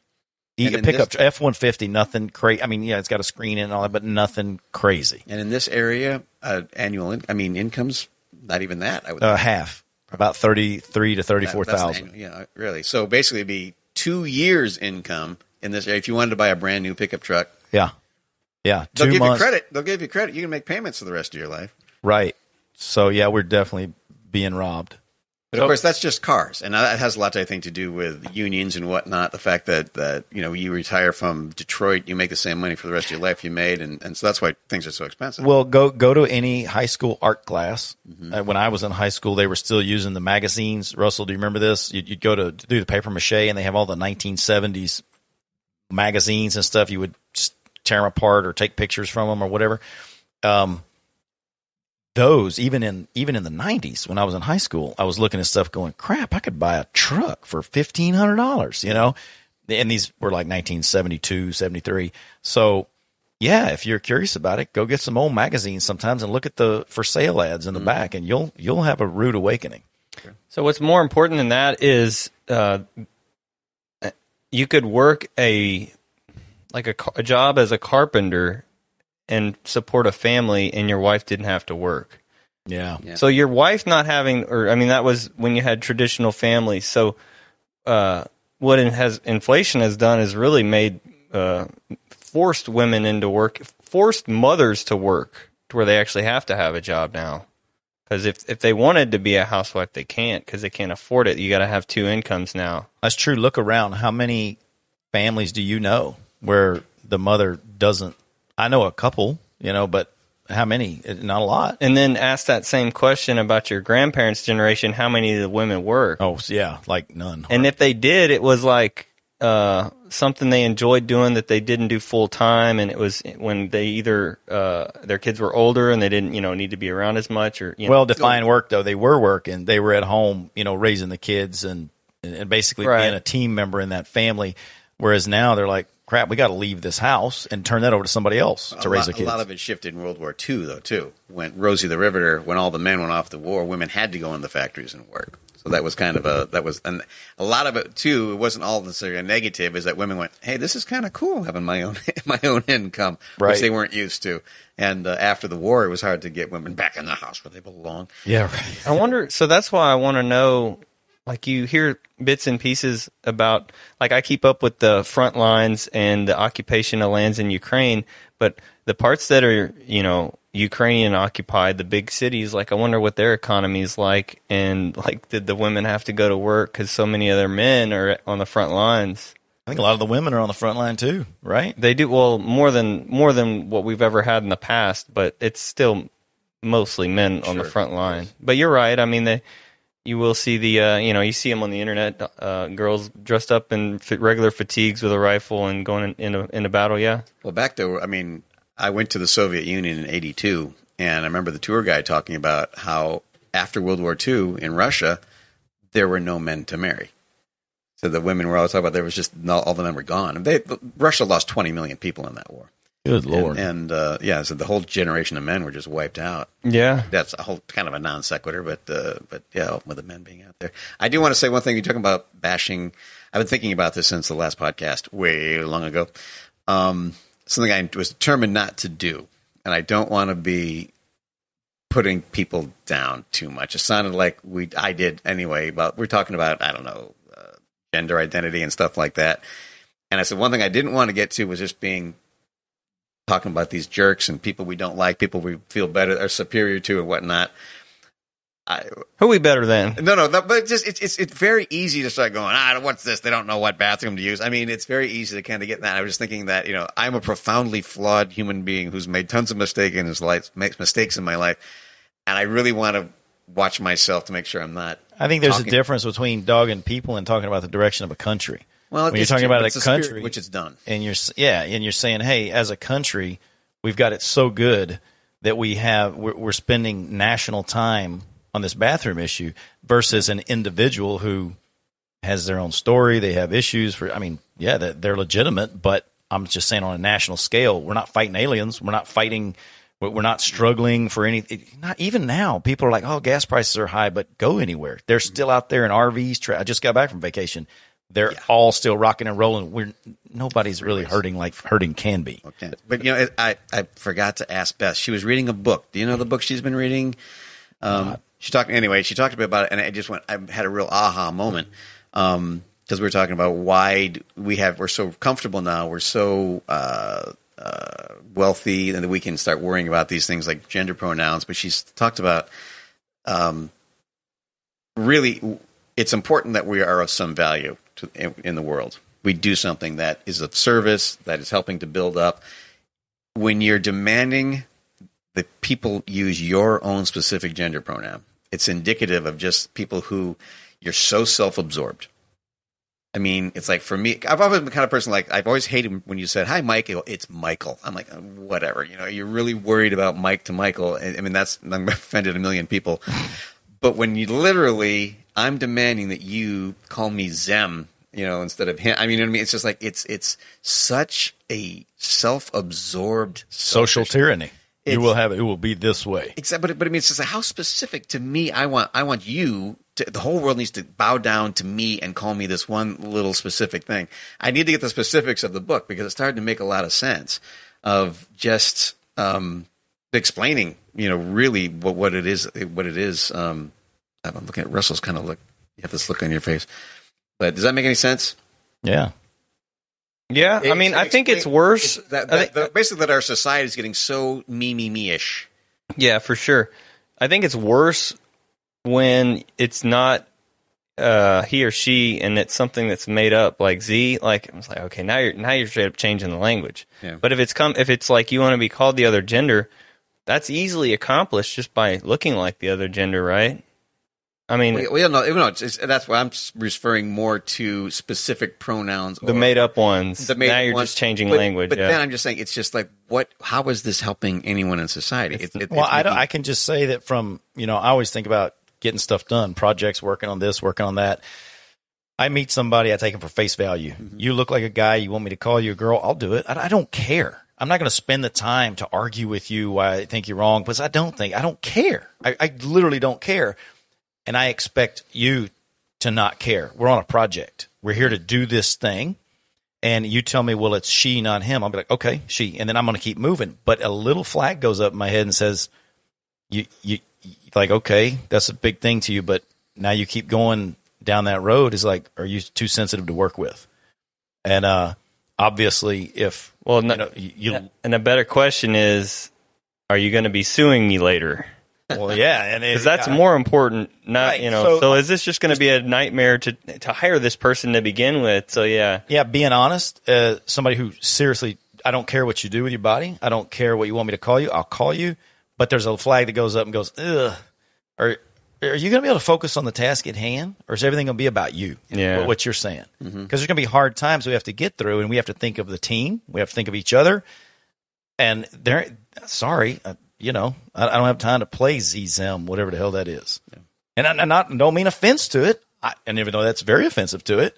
E- in pickup F one fifty, nothing crazy. I mean, yeah, it's got a screen and all that, but nothing crazy. And in this area, uh, annual, in- I mean, incomes not even that. I would Uh, half, about thirty three to thirty four thousand. That- four that's an thousand. annual- Yeah, really. So basically, it'd be two years' income in this area. If you wanted to buy a brand new pickup truck, Yeah, yeah. they'll give months, you credit. They'll give you credit. You can make payments for the rest of your life. right? So yeah, we're definitely being robbed. But of course, that's just cars, and that has a lot, I think, to do with unions and whatnot. The fact that that you know you retire from Detroit, you make the same money for the rest of your life you made, and, and so that's why things are so expensive. Well, go go to any high school art class. Mm-hmm. Uh, when I was in high school, they were still using the magazines. Russell, do you remember this? You'd, you'd go to do the paper mache, and they have all the 1970s magazines and stuff. You would just tear them apart or take pictures from them or whatever. Um, those even in even in the 90s when I was in high school, I was looking at stuff going, "Crap, I could buy a truck for fifteen hundred dollars." You know, and these were like 1972, 73. So yeah, if you're curious about it, go get some old magazines sometimes and look at the for sale ads in the back, and you'll you'll have a rude awakening. So what's more important than that is uh, you could work a like a, a job as a carpenter and support a family, and your wife didn't have to work. Yeah, Yeah. So your wife not having, or I mean, that was when you had traditional families. So uh, what it has inflation has done is really made uh, forced women into work, forced mothers to work to where they actually have to have a job now. Because if if they wanted to be a housewife, they can't because they can't afford it. You got to have two incomes now. that's true. Look around. How many families do you know where the mother doesn't? I know a couple, you know, but how many? Not a lot. And then ask that same question about your grandparents' generation: How many of the women work? Oh yeah, like none. And if they did, it was like uh, something they enjoyed doing that they didn't do full time, and it was when they either uh, their kids were older and they didn't, you know, need to be around as much, or you know, well defined work though they were working they were at home you know raising the kids and and basically Right. being a team member in that family whereas now they're like crap we got to leave this house and turn that over to somebody else to a raise lot, the kids A lot of it shifted in World War II, though, too. When Rosie the Riveter, when all the men went off to war, women had to go in the factories and work. So that was kind of a that was and a lot of it too. It wasn't all necessarily a negative. Is that women went, hey, this is kind of cool having my own my own income, Right. which they weren't used to. And uh, after the war, it was hard to get women back in the house where they belong. yeah right. I wonder. So that's why I want to know. Like you hear bits and pieces about, like I keep up with the front lines and the occupation of lands in Ukraine, but the parts that are you know Ukrainian occupied, the big cities, like I wonder what their economy is like, and like did the women have to go to work because so many other men are on the front lines? i think a lot of the women are on the front line too right They do well more than more than what we've ever had in the past, but it's still mostly men on the front line. But you're right. I mean, they you will see the uh, you know you see them on the internet, uh, girls dressed up in regular fatigues with a rifle and going in, in a in a battle. Yeah, Well, back to I mean, I went to the Soviet Union in '82, and I remember the tour guide talking about how after World War II in Russia, there were no men to marry. So the women were all talking about there was just no, all the men were gone. They, Russia lost 20 million people in that war. Good And, lord and uh, yeah, so the whole generation of men were just wiped out. yeah. That's a whole kind of a non sequitur, but uh, but yeah, with the men being out there. I do want to say one thing. You're talking about bashing. I've been thinking about this since the last podcast, way long ago. Um, something I was determined not to do and I don't want to be putting people down too much. It sounded like we I did anyway, but we're talking about I don't know uh, gender identity and stuff like that. And I said one thing I didn't want to get to was just being talking about these jerks and people we don't like, people we feel better are superior to, and whatnot. I, Who we better than? no, no, that, but it's just it's, it's it's very easy to start going. Ah, what's this? They don't know what bathroom to use. I mean, it's very easy to kind of get that. I was just thinking that you know I'm a profoundly flawed human being who's made tons of mistakes in his life, makes mistakes in my life, and I really want to watch myself to make sure I'm not. I think there's talking- a difference between dogging people and talking about the direction of a country. Well, when you're talking about it's a spirit country, which it's done. and you're yeah, and you're saying, hey, as a country, we've got it so good that we have we're, we're spending national time on this bathroom issue versus an individual who has their own story. They have issues for. I mean, yeah, they're, they're legitimate, but I'm just saying on a national scale, we're not fighting aliens. We're not fighting. We're we're not struggling for anything. Not even now. People are like, "Oh, gas prices are high," but go anywhere. They're still out there in RVs. Tra- I just got back from vacation. They're all still rocking and rolling. We're nobody's really hurting like hurting can be. Okay. But you know, I I forgot to ask Beth. She was reading a book. Do you know the book she's been reading? Um, she talked anyway. She talked to me about it, and I just went. I had a real aha moment because we were talking about why we have we're so comfortable now. We're so uh, uh, wealthy, and that we can start worrying about these things like gender pronouns. But she's talked about um, really, it's important that we are of some value to, in, the world. We do something that is of service, that is helping to build up. When you're demanding that people use your own specific gender pronoun, it's indicative of just people who you're so self absorbed. I mean, it's like for me, I've always been the kind of person like I've always hated when you said, "Hi, Mike." It's Michael. I'm like, "Uh, whatever. You know, you're really worried about Mike to Michael. I mean, that's I'm offended a million people. But when you literally, I'm demanding that you call me Zem, you know, instead of him. I mean, you know what I mean? It's just like it's it's such a self-absorbed Social selfish- tyranny. You will have it. It will be this way. Except, but, but I mean, it's just like how specific to me. I want, I want you. To, the whole world needs to bow down to me and call me this one little specific thing. I need to get the specifics of the book because it started to make a lot of sense of just um, explaining, you know, really what, what it is. What it is. Um, I'm looking at Russell's kind of look. You have this look on your face. But does that make any sense? Yeah. Yeah, I mean, I think it's worse. It's that, that, think- that- basically, that our society is getting so me, me, me ish. Yeah, for sure. I think it's worse when it's not uh, he or she and it's something that's made up like Z. Like I was like, okay, now you're now you're straight up changing the language. Yeah. But if it's come if it's like you want to be called the other gender, that's easily accomplished just by looking like the other gender, right? I mean, Well, yeah, no, no, it's, it's, that's why I'm referring more to specific pronouns. the made up ones. the made now you're ones. just changing But- language. But yeah. then I'm just saying, it's just like, what? How is this helping anyone in society? It, it, Well, it's I don't. making- I can just say that from you know, I always think about getting stuff done, projects, working on this, working on that. I meet somebody, I take them for face value. Mm-hmm. You look like a guy. You want me to call you a girl? I'll do it. I, I don't care. I'm not going to spend the time to argue with you why I think you're wrong because I don't think I don't care. I, I literally don't care, and I expect you to not care. We're on a project. We're here to do this thing and you tell me, well, it's she, not him, I'll be like, okay, she, and then I'm going to keep moving. But a little flag goes up in my head and says, you, you, you- like, okay, that's a big thing to you, but now you keep going down that road. Is like, are you too sensitive to work with? And uh, obviously, if well, no, you know, you, you and a better question is, are you going to be suing me later? well, yeah, and Because that's more important. Not Right, you know. so- So, is this just going to be a nightmare to to hire this person to begin with? So yeah, yeah, being honest, uh, somebody who seriously, I don't care what you do with your body. I don't care what you want me to call you. I'll call you. But there's a flag that goes up and goes, ugh. Are, are you going to be able to focus on the task at hand, or is everything going to be about you? Yeah. What, you're saying? Because there's going to be hard times we have to get through, and we have to think of the team. We have to think of each other. And there, sorry, uh, you know, I, I don't have time to play ZZM, whatever the hell that is. And I, I not don't mean offense to it. I, and even though that's very offensive to it,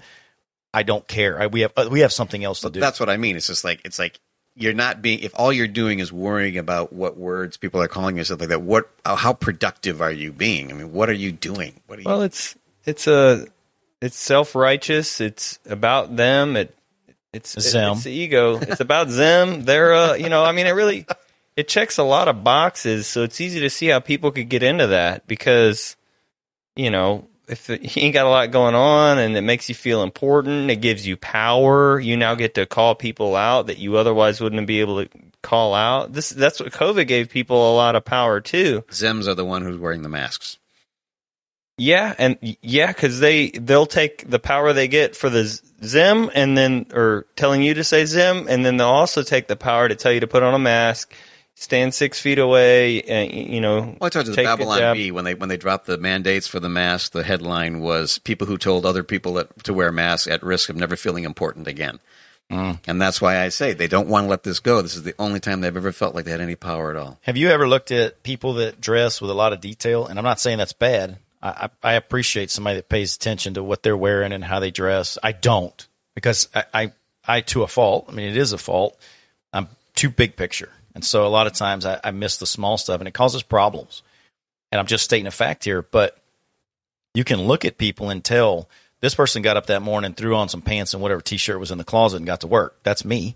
I don't care. I, we have uh, we have something else to do. That's what I mean. It's just like it's like you're not being. If all you're doing is worrying about what words people are calling you, stuff like that. What? How productive are you being? I mean, what are you doing? What are you? well, it's it's a it's self righteous. It's about them. It it's it- it's the ego. It's about them. They're uh, you know. I mean, it really. it checks a lot of boxes, so it's easy to see how people could get into that because, you know, if you ain't got a lot going on and it makes you feel important, it gives you power. You now get to call people out that you otherwise wouldn't be able to call out. This that's what COVID gave people a lot of power too. Zims are the one who's wearing the masks. Yeah, and yeah, because they they'll take the power they get for the Zim and then or telling you to say Zim, and then they'll also take the power to tell you to put on a mask, stand six feet away, uh, and you know. Well, I talked to the Babylon. Bee when they when they dropped the mandates for the mask. The headline was "People who told other people that, to wear masks at risk of never feeling important again." Mm. And that's why I say they don't want to let this go. This is the only time they've ever felt like they had any power at all. Have you ever looked at people that dress with a lot of detail? And I'm not saying that's bad. I, I, I appreciate somebody that pays attention to what they're wearing and how they dress. I don't because I, I, I to a fault. I mean, it is a fault. I'm too big picture, and so a lot of times I, I miss the small stuff, and it causes problems. And I'm just stating a fact here, but you can look at people and tell this person got up that morning, threw on some pants and whatever t-shirt was in the closet, and got to work. That's me.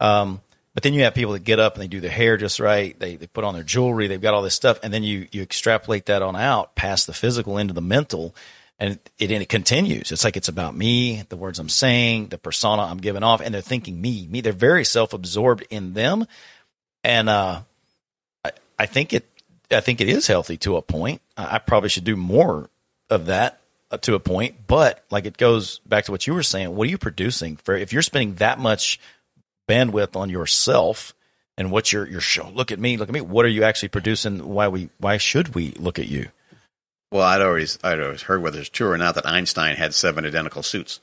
Um, but then you have people that get up and they do their hair just right. They they put on their jewelry. They've got all this stuff, and then you you extrapolate that on out past the physical into the mental, and it and it continues. It's like it's about me, the words I'm saying, the persona I'm giving off, and they're thinking me, me. They're very self absorbed in them, and uh, I I think it I think it is healthy to a point. I, probably should do more of that uh, to a point, but like it goes back to what you were saying. What are you producing for? If you're spending that much bandwidth on yourself and what your your show. Look at me, look at me. What are you actually producing? Why we why should we look at you? Well, I'd always I'd always heard whether it's true or not that Einstein had seven identical suits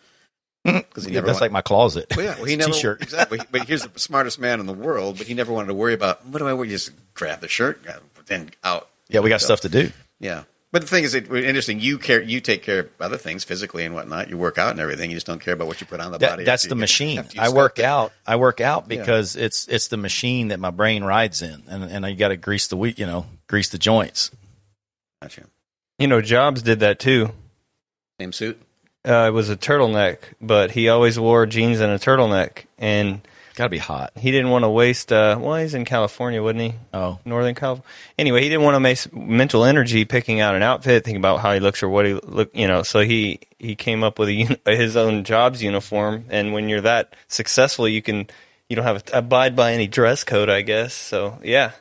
because he never That's wa- like my closet. Well, yeah, well, he It's never t-shirt. exactly. But here's the smartest man in the world, but he never wanted to worry about what do I wear. You just grab the shirt, uh, then out. Yeah, we got stuff to do. Yeah, but the thing is, it, interesting. You care. You take care of other things physically and whatnot. You work out and everything. You just don't care about what you put on the That- body. that's the machine. I work sculpt it. out. I work out Yeah. because it's it's the machine that my brain rides in, and and I got to grease the wheat, you know, grease the joints. Gotcha. You know, Jobs did that too. Same suit. Uh, it was a turtleneck, but he always wore jeans and a turtleneck, and Got to be hot. he didn't want to waste. Uh, well, he's in California, wouldn't he? Oh, Northern California. Anyway, he didn't want to waste mental energy picking out an outfit, thinking about how he looks or what he look. You know, so he he came up with a, his own jobs uniform. And when you're that successful, you can you don't have to abide by any dress code, I guess. So yeah,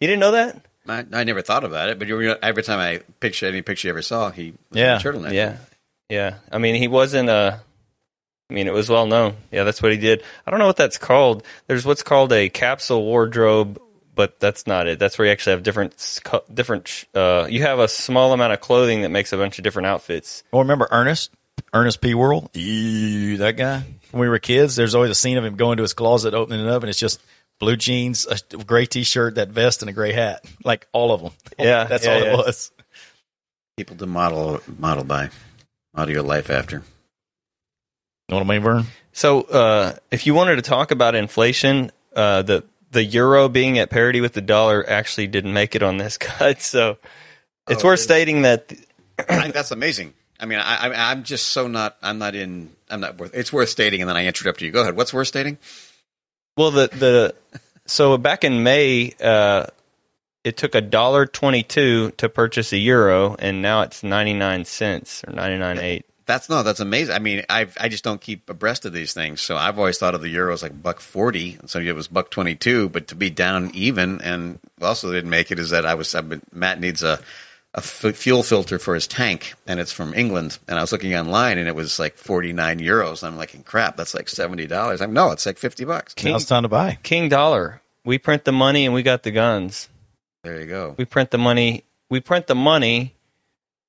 you didn't know that? I, I never thought about it, but you every time I picture any picture you ever saw, he was Yeah. a turtleneck. Yeah, yeah. I mean, he wasn't a. I mean, it was well known. Yeah, that's what he did. I don't know what that's called. There's what's called a capsule wardrobe, but that's not it. That's where you actually have different, different. Uh, you have a small amount of clothing that makes a bunch of different outfits. well, remember Ernest? Ernest P. Worrell? Ew, that guy. When we were kids, there's always a scene of him going to his closet, opening it up, and it's just blue jeans, a gray T-shirt, that vest, and a gray hat. Like all of them. Yeah, that's yeah, all yeah. it was. People to model model by, model your life after. You know what I mean, Vern? So, uh, if you wanted to talk about inflation, uh, the the euro being at parity with the dollar actually didn't make it on this cut. So, it's Oh, worth it- stating that I think that's amazing. I mean, I, I, I'm just so not. I'm not in. I'm not worth. It's worth stating, and then I interrupt you. Go ahead. What's worth stating? Well, the the so back in May, uh, it took a dollar twenty two to purchase a euro, and now it's ninety nine cents or ninety nine eight. That's no. That's amazing. I mean, I I just don't keep abreast of these things. So I've always thought of the euro as like buck forty, and so it was buck twenty two. But to be down even, and also didn't make it is that I was. I've been, Matt needs a a f- fuel filter for his tank, and it's from England. And I was looking online, and it was like forty nine euros. And I'm like, crap, that's like seventy dollars. I'm no, it's like fifty bucks. Now it's time to buy. King dollar. We print the money, and we got the guns. There you go. We print the money. We print the money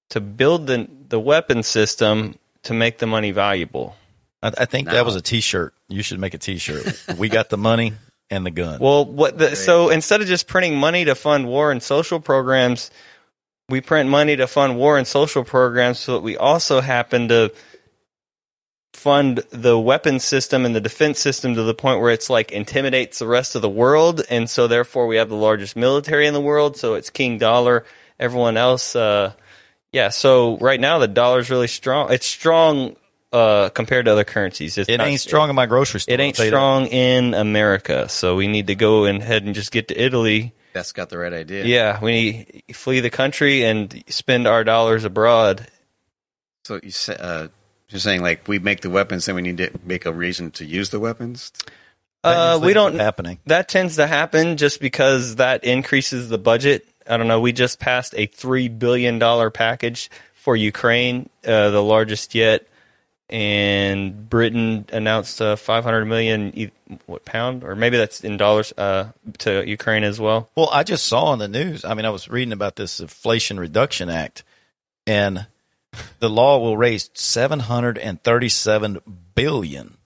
to build the the weapon system to make the money valuable. I, I think No. that was a T-shirt. You should make a T-shirt. we got the money and the gun. Well, what the, so instead of just printing money to fund war and social programs, we print money to fund war and social programs so that we also happen to fund the weapon system and the defense system to the point where it's like intimidates the rest of the world and so therefore we have the largest military in the world so it's king dollar everyone else uh yeah so right now the dollar's really strong it's strong uh, compared to other currencies. It's It not- ain't strong in my grocery store. It ain't I'll tell you that. strong in America, so we need to go and ahead and just get to Italy. That's got the right idea. Yeah, we flee the country and spend our dollars abroad. So you say, uh, you're saying like we make the weapons, then we need to make a reason to use the weapons. Uh, we don't. happening. That tends to happen just because that increases the budget. I don't know. We just passed a three billion dollar package for Ukraine, uh, the largest yet, and Britain announced a five hundred million e- what pound or maybe that's in dollars uh, to Ukraine as well. Well, I just saw on the news. I mean, I was reading about this Inflation Reduction Act, and the law will raise seven hundred and thirty-seven billion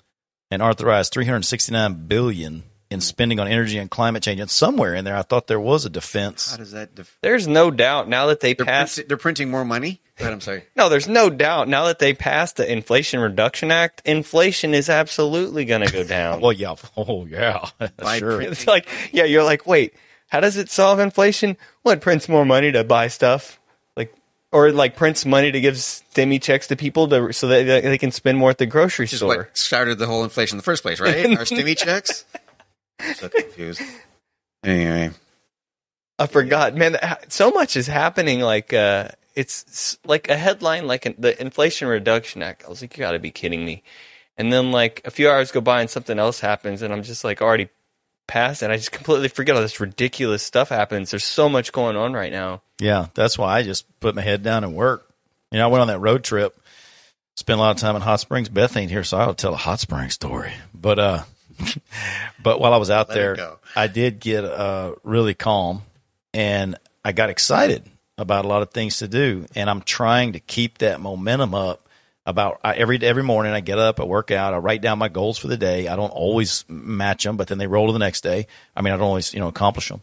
and authorize three hundred sixty-nine billion in spending on energy and climate change. And somewhere in there, I thought there was a defense. How does that? Def- There's no doubt now that they they're, passed. print- they're printing more money. But I'm sorry. No, there's no doubt now that they passed the Inflation Reduction Act. Inflation is absolutely going to go down. Well, yeah. Oh, yeah. By sure. print- It's like, yeah, you're like, wait, how does it solve inflation? Well, it prints more money to buy stuff, like, or like prints money to give stimmy checks to people to so that they they can spend more at the grocery Which store. what started the whole inflation in the first place, right? Our stimmy checks. so confused. Anyway, I forgot, man. So much is happening. Like, uh, it's like a headline, like an, the Inflation Reduction Act. I was like, you got to be kidding me. And then like a few hours go by and something else happens, and I'm just like already past and I just completely forget all this ridiculous stuff happens. There's so much going on right now. Yeah, that's why I just put my head down and work. You know, I went on that road trip, spent a lot of time in Hot Springs. Beth ain't here, so I'll tell a Hot Springs story. But uh, but while I was out Let there. I did get uh really calm, and I got excited about a lot of things to do, and I'm trying to keep that momentum up. About I, every every morning, I get up, I work out, I write down my goals for the day. I don't always match them, but then they roll to the next day. I mean, I don't always you know accomplish them.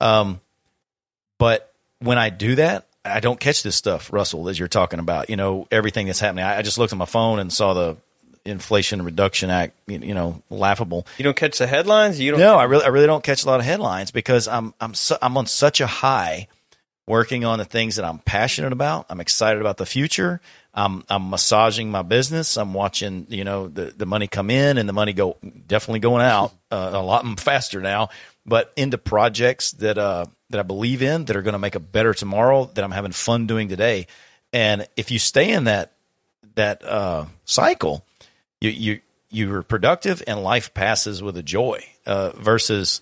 Um, but when I do that, I don't catch this stuff, Russell, as you're talking about. You know, everything that's happening. I, I just looked at my phone and saw the Inflation Reduction Act. You, you know, laughable. You don't catch the headlines. You don't. No, I really, I really don't catch a lot of headlines because I'm, I'm, su- I'm on such a high, working on the things that I'm passionate about. I'm excited about the future. I'm, I'm massaging my business. I'm watching, you know, the, the money come in and the money go definitely going out uh, a lot faster now, but into projects that, uh, that I believe in that are going to make a better tomorrow that I'm having fun doing today. And if you stay in that, that, uh, cycle, you, you, you're productive and life passes with a joy, uh, versus,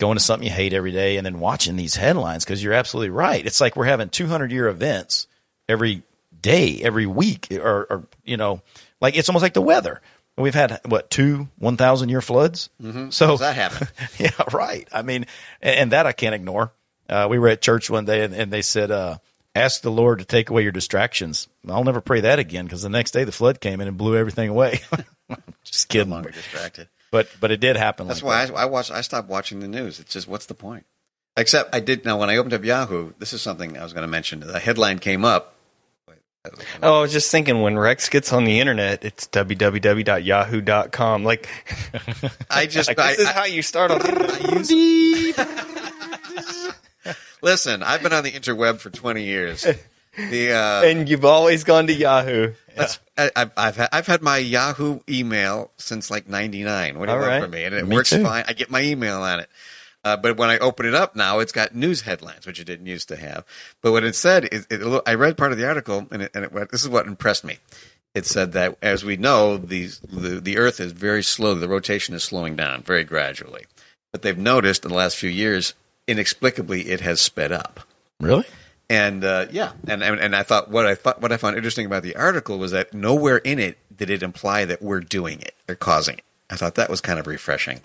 going to something you hate every day and then watching these headlines because you're absolutely right. It's like we're having 200 year events every day, every week, or, or you know, like it's almost like the weather. We've had what two 1,000 year floods. Mm-hmm. So How's that happen? yeah, right. I mean, and, and that I can't ignore. Uh, we were at church one day and, and they said, uh, ask the Lord to take away your distractions. I'll never pray that again because the next day the flood came in and blew everything away. Just no kidding. longer distracted. But, but it did happen. That's like why I, I watch. I stopped watching the news. It's just what's the point? Except I did now when I opened up Yahoo. This is something I was going to mention. The headline came up. Oh, I was just thinking when Rex gets on the internet, it's www.yahoo.com. Like, I just like I, this is I- how you start on. listen. I've been on the interweb for twenty years. The uh, and you've always gone to Yahoo. That's, I, I've I've had, I've had my Yahoo email since like '99. What do you want right. from me? And it Me works too. fine. I get my email on it. Uh, but when I open it up now, it's got news headlines, which it didn't used to have. But what it said is, it, I read part of the article, and, it, and it, went- this is what impressed me. It said that, as we know, the, the the Earth is very slow. The rotation is slowing down very gradually. But they've noticed in the last few years, inexplicably, it has sped up. Really? And uh, yeah, and, and and I thought what I thought what I found interesting about the article was that nowhere in it did it imply that we're doing it or causing it. I thought that was kind of refreshing.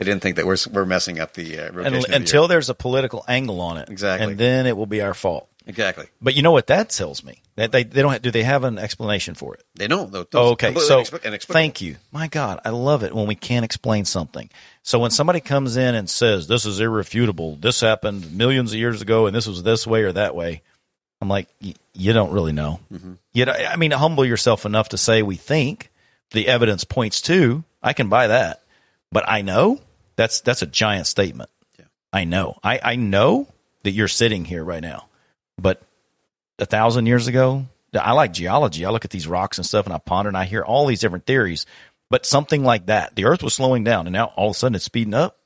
I didn't think that we're we're messing up the uh, rotation. And, the until there's a political angle on it, Exactly. and then it will be our fault. Exactly, But you know what that tells me? That they, they don't have, do they have an explanation for it? they don't. Though, Oh, okay, so inexplicable. thank you. My God, I love it when we can't explain something. So when somebody comes in and says this is irrefutable, this happened millions of years ago, and this was this way or that way, I'm like, y- you don't really know. Mm-hmm. You know, I mean, humble yourself enough to say we think the evidence points to. I can buy that, but I know that's that's a giant statement. Yeah. I know. I, I know that you're sitting here right now, but a thousand years ago, I like geology. I look at these rocks and stuff and I ponder and I hear all these different theories. But something like that, the earth was slowing down and now all of a sudden it's speeding up.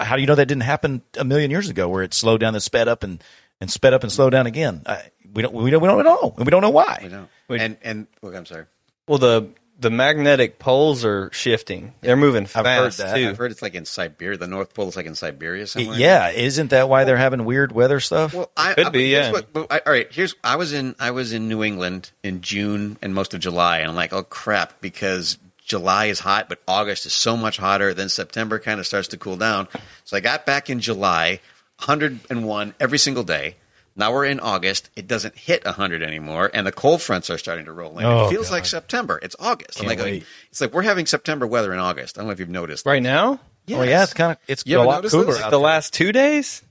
How do you know that didn't happen a million years ago where it slowed down and sped up and, and sped up and slowed down again? I, we don't, we don't, we don't know. And we don't know why. We don't. And and look, I'm sorry. Well, the the magnetic poles are shifting. They're moving I've heard fast that. too. I've heard it's like in Siberia. The North Pole is like in Siberia somewhere. Yeah. Isn't that why they're having weird weather stuff? Well, I, Could I, be, yeah. What, but I, all right, here's I was in I was in New England in June and most of July, and I'm like, oh crap, because July is hot, but August is so much hotter. Then September kind of starts to cool down. So I got back in July, 101 every single day. Now we're in August. It doesn't hit 100 anymore, and the cold fronts are starting to roll in. Oh, it feels God. like September. It's August. I'm Can't like, oh, wait. it's like we're having September weather in August. I don't know if you've noticed. right now, Oh yeah, it's kind of it's You a lot cooler. this? out the there. last two days.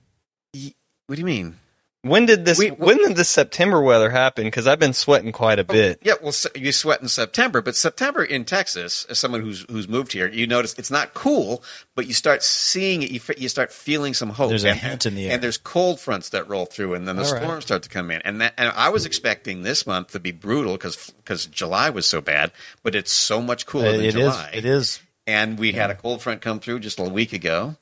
What do you mean? When did this? We- when did this September weather happen? Because I've been sweating quite a oh, bit. Yeah, well, you sweat in September, but September in Texas, as someone who's who's moved here, you notice it's not cool, but you start seeing it. You, fe- you start feeling some hope. There's a and, hint in the air. and there's cold fronts that roll through, and then the All right. storms start to come in. And that, and I was expecting this month to be brutal because because July was so bad, but it's so much cooler than It is. July. It is. And we had a cold front come through just a week ago.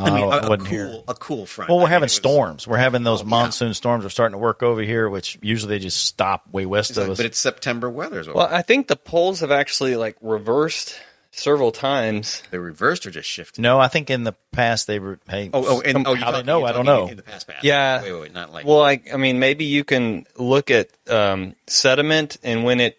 Oh, I mean, I a, a wasn't cool, here. a cool front. Well, we're mean, having it was- storms. We're having those Oh, yeah. monsoon storms. Are starting to work over here, which usually they just stop way west It's of us. but it's September weather. Is Well, I think the poles have actually like reversed several times. they reversed or just shifted. no, I think in the past they were. Hey, Oh, oh, and, some- oh, you how they talking- know? I don't know. In the past, past. Yeah. Wait, wait, wait, not like. Well, I, I mean, maybe you can look at um, sediment, and when it,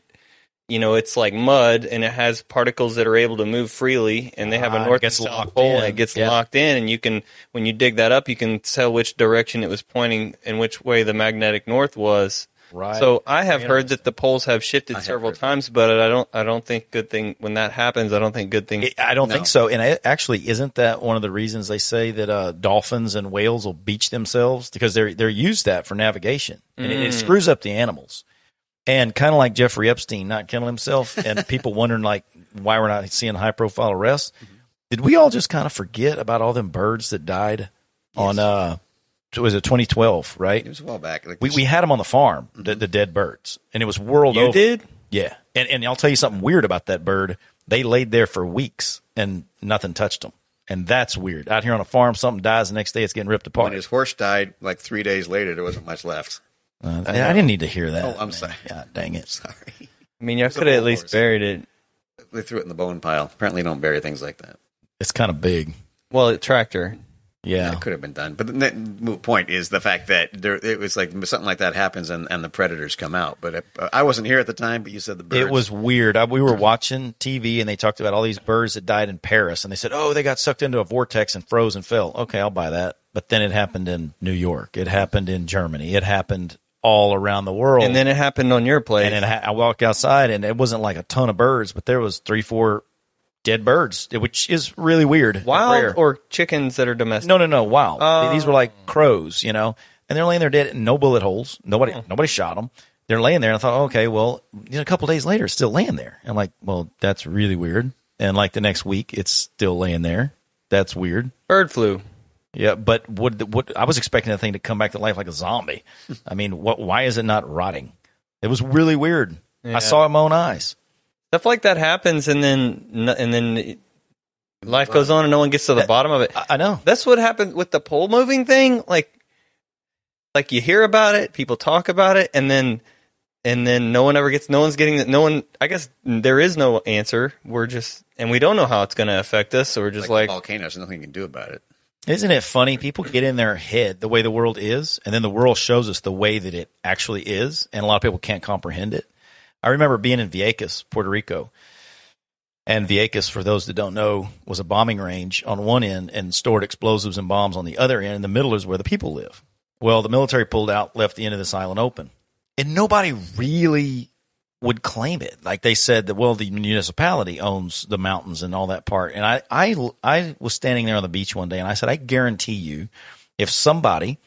you know, it's like mud, and it has particles that are able to move freely, and they have Ah, a north gets and south locked pole, and in. it gets Yeah. locked in, and you can, when you dig that up, you can tell which direction it was pointing and which way the magnetic north was. Right. So I have heard that the poles have shifted have several heard that. times, but I don't, I don't think good thing when that happens. I don't think good things. It- I don't No. think so. And it, actually, isn't that one of the reasons they say that uh, dolphins and whales will beach themselves because they're they're used that for navigation, and it, Mm. it screws up the animals. And kind of like Jeffrey Epstein not killing himself, and people wondering like why we're not seeing high profile arrests. Did we all just kind of forget about all them birds that died on uh was it 2012, right? It was a while back. Like We we had them on the farm, the, the dead birds, and it was world you over. did? Yeah, and and I'll tell you something weird about that bird. They laid there for weeks and nothing touched them, and that's weird. Out here on a farm, something dies the next day, it's getting ripped apart. when his horse died, like three days later, there wasn't much left. Uh, I, I didn't need to hear that. Oh, I'm man. sorry. God dang it! Sorry, I mean, you It's a could have at least horse. buried it. they threw it in the bone pile. Apparently, don't bury things like that. It's kind of big. Well, a tractor. Yeah, It could have been done, but the moot point is the fact that there it was like something like that happens and, and the predators come out. But it, uh, I wasn't here at the time. But you said the birds. It was weird. I, we were watching TV and they talked about all these birds that died in Paris, and they said, "Oh, they got sucked into a vortex and froze and fell." Okay, I'll buy that. But then it happened in New York. It happened in Germany. It happened all around the world. And then it happened on your place. and then I I walked outside, and it wasn't like a ton of birds, but there was three, four dead birds, which is really weird. Wild or chickens that are domestic? no, no, no, wild. Oh. These were like crows, you know, and they're laying there dead, no bullet holes. Nobody, hmm. nobody shot them. They're laying there, and I thought, okay, well, you know, a couple days later, it's still laying there. I'm like, well, that's really weird. And like the next week, it's still laying there. That's weird. Bird flu. Yeah, but what? What? I was expecting that thing to come back to life like a zombie. I mean, what? Why is it not rotting? It was really weird. Yeah. I saw it with my own eyes. Stuff like that happens, and then and then life goes on, and no one gets to the bottom of it. I, I know. That's what happened with the pole moving thing. Like, like you hear about it, people talk about it, and then and then no one ever gets. No one's getting that. No one. I guess there is no answer. We're just and we don't know how it's going to affect us. So we're just like, like, volcanoes. Nothing you can do about it. Isn't it funny? People get in their head the way the world is, and then the world shows us the way that it actually is, and a lot of people can't comprehend it. I remember being in Vieques, Puerto Rico, and Vieques, for those that don't know, was a bombing range on one end and stored explosives and bombs on the other end. In the middle is where the people live. Well, the military pulled out, left the end of this island open, and nobody really would claim it. Like they said that, well, the municipality owns the mountains and all that part. And I, I, I was standing there on the beach one day and I said, I guarantee you, if somebody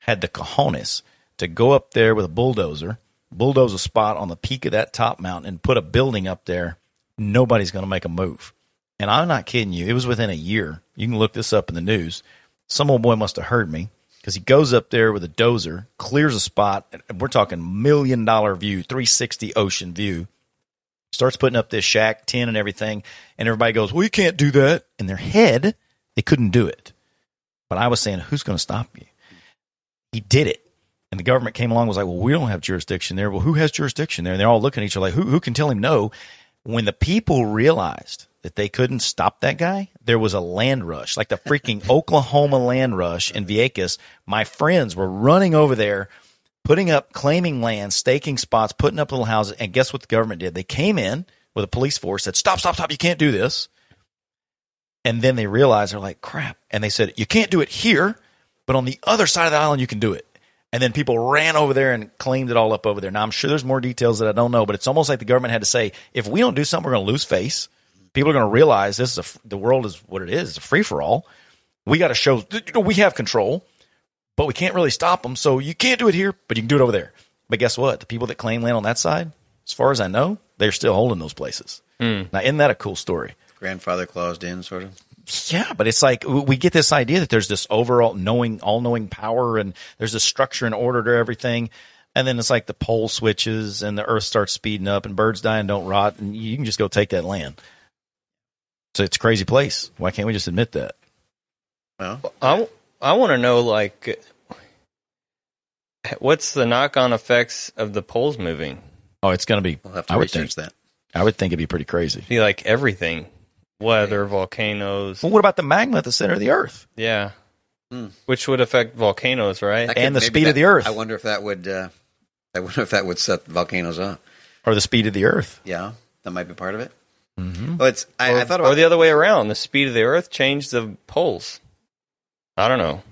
had the cojones to go up there with a bulldozer, bulldoze a spot on the peak of that top mountain and put a building up there, nobody's going to make a move. And I'm not kidding you. It was within a year. You can look this up in the news. Some old boy must have heard me. Because he goes up there with a dozer, clears a spot. and We're talking million dollar view, 360 ocean view. Starts putting up this shack, tin and everything. And everybody goes, well, you can't do that. In their head, they couldn't do it. But I was saying, who's going to stop you? He did it. And the government came along was like, well, we don't have jurisdiction there. Well, who has jurisdiction there? And they're all looking at each other like, who, who can tell him no? When the people realized that they couldn't stop that guy, there was a land rush, like the freaking Oklahoma land rush in Vieques. My friends were running over there, putting up, claiming land, staking spots, putting up little houses. And guess what the government did? They came in with a police force, said, stop, stop, stop, you can't do this. And then they realized they're like, crap. And they said, you can't do it here, but on the other side of the island, you can do it. And then people ran over there and claimed it all up over there. Now, I'm sure there's more details that I don't know, but it's almost like the government had to say, if we don't do something, we're going to lose face. People are going to realize this is a, the world is what it is. It's a free for all. We got to show, you know, we have control, but we can't really stop them. So you can't do it here, but you can do it over there. But guess what? The people that claim land on that side, as far as I know, they're still holding those places. Hmm. Now, isn't that a cool story? Grandfather claused in, sort of. Yeah, but it's like we get this idea that there's this overall knowing, all knowing power and there's a structure and order to everything. And then it's like the pole switches and the earth starts speeding up and birds die and don't rot and you can just go take that land. So it's a crazy place. Why can't we just admit that? Well, I, I want to know like what's the knock-on effects of the poles moving? Oh, it's going to be, we'll have to I would think, that. I would think it'd be pretty crazy. Be like everything, weather, volcanoes. Well, what about the magma at the center of the earth? Yeah, Hmm. which would affect volcanoes, right? That And the maybe speed of the earth. I wonder if that would. Uh, I wonder if that would set volcanoes up. Or the speed of the earth? Yeah, that might be part of it. Mm-hmm. Well, it's. I, or, I thought or the other way around. The speed of the Earth changed the poles. I don't know.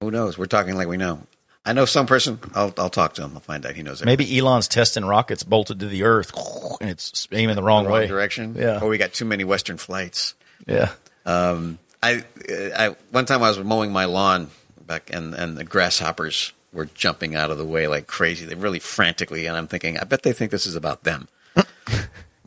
Who knows? We're talking like we know. I know some person. I'll I'll talk to him. I'll find out. He knows. everything. Maybe Elon's testing rockets bolted to the earth and it's aiming the wrong, the wrong way. direction. Yeah. Or we got too many Western flights. Yeah. Um, I, I one time I was mowing my lawn back, and and the grasshoppers were jumping out of the way like crazy. They really frantically, and I'm thinking, I bet they think this is about them.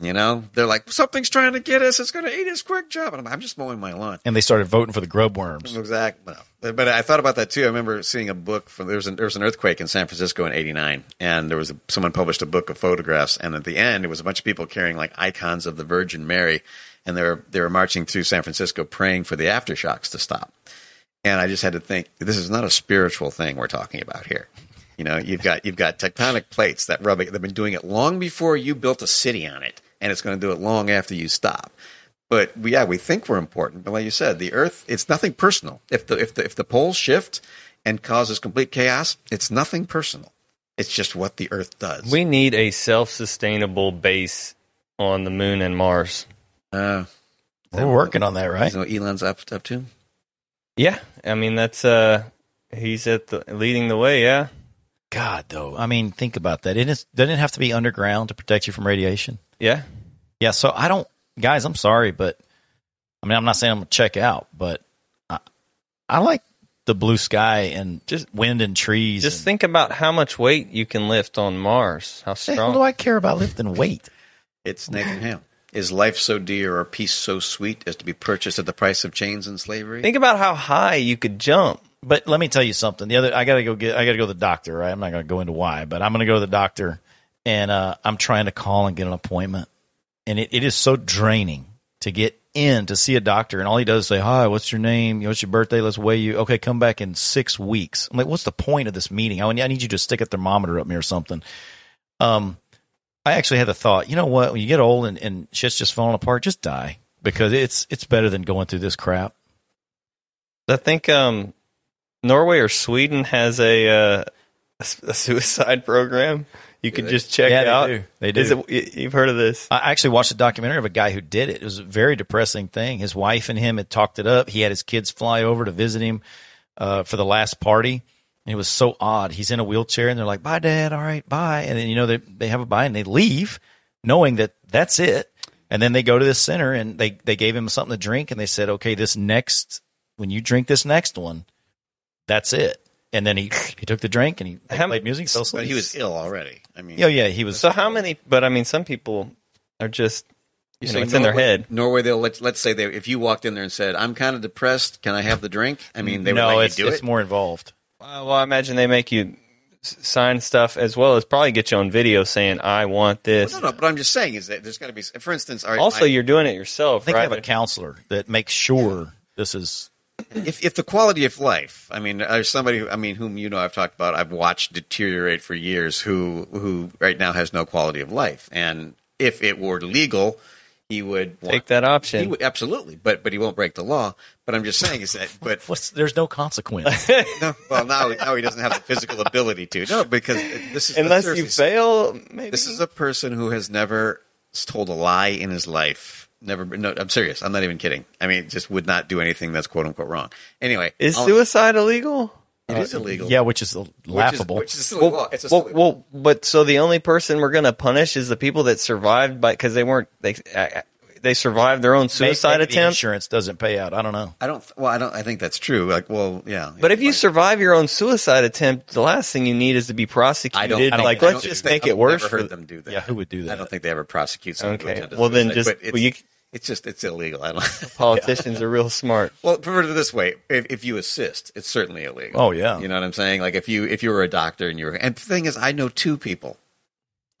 you know, they're like, something's trying to get us. It's going to eat us. Quick job. And I'm, I'm just mowing my lawn. And they started voting for the grub worms. Exactly. But, but I thought about that too. I remember seeing a book from there was an, there was an earthquake in San Francisco in '89, and there was a, someone published a book of photographs, and at the end it was a bunch of people carrying like icons of the Virgin Mary, and they were they were marching through San Francisco praying for the aftershocks to stop. And I just had to think, this is not a spiritual thing we're talking about here. You know, you've got you've got tectonic plates that rub it. They've been doing it long before you built a city on it, and it's going to do it long after you stop. But we, yeah, we think we're important. But like you said, the Earth, it's nothing personal. If the if the if the poles shift and causes complete chaos, it's nothing personal. It's just what the Earth does. We need a self-sustainable base on the moon and Mars. uh, We're working on that, right? You know what Elon's up up to? Yeah, I mean that's uh he's at the leading the way. Yeah, God, though. I mean, think about that. It is, doesn't it have to be underground to protect you from radiation? Yeah. Yeah. So I don't, guys, I'm sorry, but I mean, I'm not saying I'm going to check out, but I, I like the blue sky and Just- just wind and trees. Just and, think about how much weight you can lift on Mars. How the hell do? I care about lifting weight? It's Nathan Hale. Is life so dear or peace so sweet as to be purchased at the price of chains and slavery? Think about how high you could jump. But let me tell you something. The other, I gotta go get, I gotta go to the doctor. Right? I'm not gonna go into why, but I'm gonna go to the doctor, and uh, I'm trying to call and get an appointment, and it, it is so draining to get in to see a doctor, and all he does is say, "Hi, what's your name? What's your birthday? Let's weigh you. Okay, come back in six weeks." I'm like, "What's the point of this meeting? I, need you to stick a thermometer up me or something." Um, I actually had the thought, you know what? When you get old and, and shit's just falling apart, just die because it's it's better than going through this crap. I think um, Norway or Sweden has a, uh, a suicide program. You could just check Yeah, they out. do. They do. Is it, you've heard of this? I actually watched a documentary of a guy who did it. It was a very depressing thing. His wife and him had talked it up. He had his kids fly over to visit him uh, for the last party. And it was so odd. He's in a wheelchair and they're like, bye, dad. All right, bye. And then, you know, they, they have a bye and they leave knowing that that's it. And then they go to this center and they, they gave him something to drink and they said, okay, this next, when you drink this next one, that's it. And then he, he took the drink and he they How- played music. Fell but he was ill already. I mean, Oh, yeah, he was. So how many? But I mean, some people are just you know, say it's in their head. Norway, they'll let, let's say they, if you walked in there and said, "I'm kind of depressed. Can I have the drink?" I mean, they no, would let it's, you do it's it. more involved. Uh, well, I imagine they make you sign stuff as well as probably get you on video saying, "I want this." No, no, but I'm just saying is that there's got to be, for instance, all right, Also, my- you're doing it yourself, I think right? they have a counselor that makes sure this is. If if the quality of life, I mean, there's somebody, who, I mean, whom you know I've talked about, I've watched deteriorate for years, who who right now has no quality of life, and if it were legal, he would want, Take that He option. would, absolutely, but but he won't break the law. But I'm just saying is that, but What's, there's no consequence. no, well now now he doesn't have the physical ability to. No, because this is Unless you fail, maybe. This is a person who has never told a lie in his life. Never. been- No, I'm serious. I'm not even kidding. I mean, just would not do anything that's quote unquote wrong. Anyway, is I'll- suicide illegal? It is illegal. yeah, which is Which is- laughable. Which is, a silly law. It's a well, well, but so the only person we're going to punish is the people that survived by because they weren't they uh, they survived their own suicide maybe the attempt. Insurance doesn't pay out. I don't know. I don't. Well, I don't. I think that's true. Like, well, yeah. But if you survive your own suicide attempt, the last thing you need is to be prosecuted. I don't. I don't like let's just make it worse. Never for heard the- them do that. Yeah, who would do that? I don't think they ever prosecute someone. Okay. attempted Well, then just- but it's, well, you- it's just it's illegal. I don't. Politicians are real smart. Well, put it this way: if, if you assist, it's certainly illegal. Oh, yeah. you know what I'm saying. Like if you if you were a doctor and you were, and the thing is, I know two people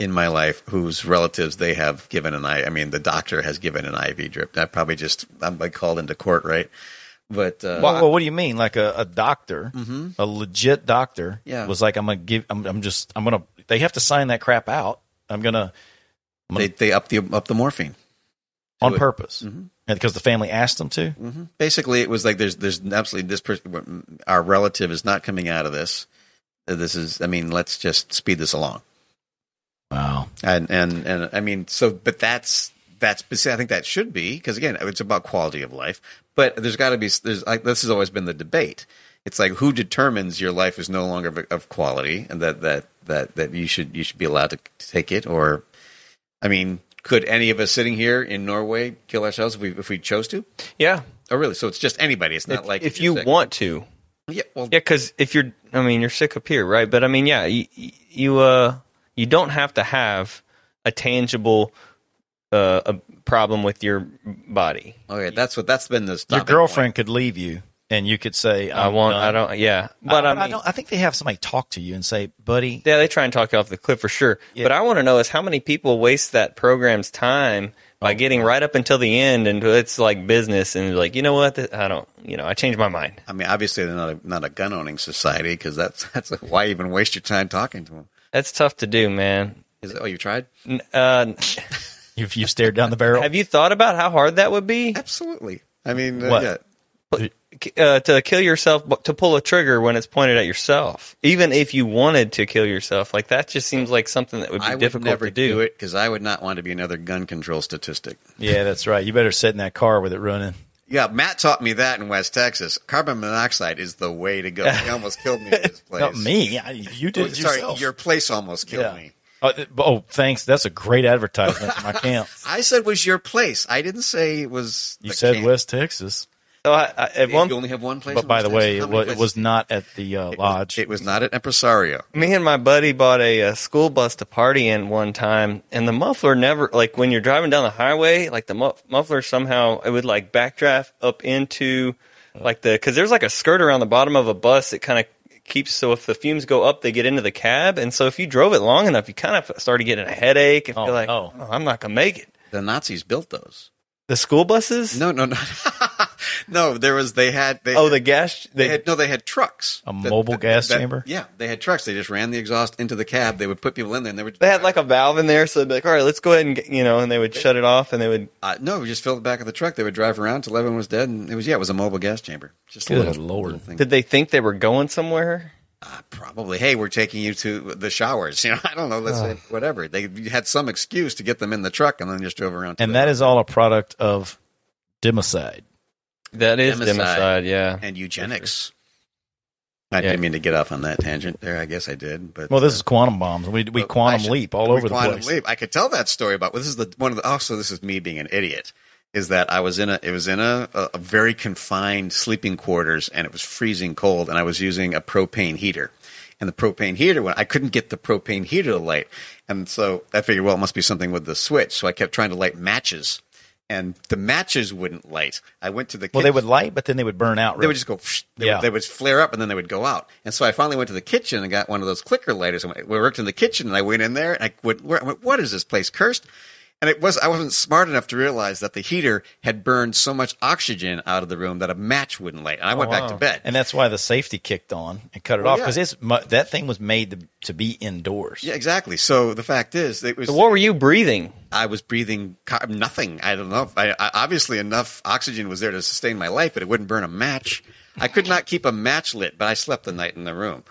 in my life whose relatives they have given an I. I mean, the doctor has given an IV drip. I probably just I'm like called into court, right? But uh, Well, well, what do you mean? Like a, a doctor, a legit doctor, Yeah. was like, I'm gonna give. I'm, I'm just. I'm gonna. They have to sign that crap out. I'm gonna they they up the up the morphine. On purpose, Mhm. and because the family asked them to. hmm Basically, it was like there's there's absolutely this person, our relative is not coming out of this. This is, I mean, let's just speed this along. Wow. And and and I mean, so but that's that's I think that should be because again, it's about quality of life. But there's got to be there's like this has always been the debate. It's like who determines your life is no longer of, of quality and that that that that you should you should be allowed to take it or, I mean, could any of us sitting here in Norway kill ourselves if we if we chose to? Yeah, Oh, really? So it's just anybody. It's not if, like if you're sick. want to. Yeah. Well, Yeah, because if you're, I mean, you're sick up here, right? But I mean, yeah, you, you uh, you don't have to have a tangible uh, a problem with your body. okay. That's what that's been the Your stopping girlfriend could leave you, and you could say, I I'm want, done. I don't, yeah, but I, I, mean, I don't. I think they have somebody talk to you and say, "Buddy, yeah, they try and talk you off the cliff for sure. Yeah. But I want to know is how many people waste that program's time by Oh, getting right up until the end, and it's like business, and like, you know what, I don't, you know, I changed my mind. I mean, obviously they're not a, not a gun owning society because that's that's like, why even waste your time talking to them? That's tough to do, man. Is it, oh, you tried uh, you've, you stared down the barrel." have you thought about how hard that would be? Absolutely. I mean, uh, What? yeah. Uh, to kill yourself, to pull a trigger when it's pointed at yourself. Even if you wanted to kill yourself, like that just seems like something that would be I would difficult never to do. it because I would not want to be another gun control statistic. yeah, that's right. You better sit in that car with it running. Yeah, Matt taught me that in West Texas. Carbon monoxide is the way to go. He almost killed me at this place. Not me. I- You did Oh, it sorry, yourself. your place almost killed Yeah. me. Oh, oh, thanks. That's a great advertisement for my camp. I said was your place. I didn't say it was. You the said camp. West Texas, So I, I, at You only have one place. but by the way, it was, it was not at the uh, It was- lodge. It was not at Empresario. me and my buddy bought a, uh school bus to party in one time, and the muffler never, like when you're driving down the highway, like the mu- muffler somehow it would like backdraft up into like the because there's like a skirt around the bottom of a bus that kind of keeps so if the fumes go up, they get into the cab, and so if you drove it long enough, you kind of started getting a headache and Oh, feel like, no. oh, I'm not gonna make it. The Nazis built those. The school buses? No, no, no, no. There was they had they Oh, the gas. they They, had no they had trucks. A That- mobile that- gas that- chamber? Yeah, they had trucks. They just ran the exhaust into the cab. They would put people in there, and they would. they had like a valve in there, so they'd be like, all right, let's go ahead and get, you know, and they would shut it off, and they would. Uh, no, we just filled the back of the truck. They would drive around till everyone was dead, and it was yeah, it was a mobile gas chamber. Just a Good little, Lord. little thing. Did they think they were going somewhere? Uh, probably. Hey, we're taking you to the showers. You know, I don't know. Let's say whatever. They had some excuse to get them in the truck, and then just drove around. to and that is all a product of democide. That is Democide. democide, yeah. and eugenics. I Yeah. didn't mean to get off on that tangent there. I guess I did, but Well, this uh, is quantum bombs. We we quantum should- leap all we over the place. leap. I could tell that story about. Well, this is the one of the. Also, this is me being an idiot. Is that I was in a. It was in a, a, a very confined sleeping quarters, and it was freezing cold, and I was using a propane heater, and the propane heater. When I couldn't get the propane heater to light, and so I figured, well, it must be something with the switch. So I kept trying to light matches. And the matches wouldn't light. I went to the Well, they would light, but then they would burn out. they would just go. They, Yeah. would, they would flare up and then they would go out. And so I finally went to the kitchen and got one of those clicker lighters. And we worked in the kitchen and I went in there and I went, where, I went, "What is this place cursed?" And it was I wasn't smart enough to realize that the heater had burned so much oxygen out of the room that a match wouldn't light. And I oh, went back to bed. and that's why the safety kicked on and cut it Well, off yeah. because it's that thing was made to, to be indoors. yeah, exactly. So the fact is, it was. So what were you breathing? I was breathing nothing. I don't know. I, I, obviously, enough oxygen was there to sustain my life, but it wouldn't burn a match. I could not keep a match lit, but I slept the night in the room.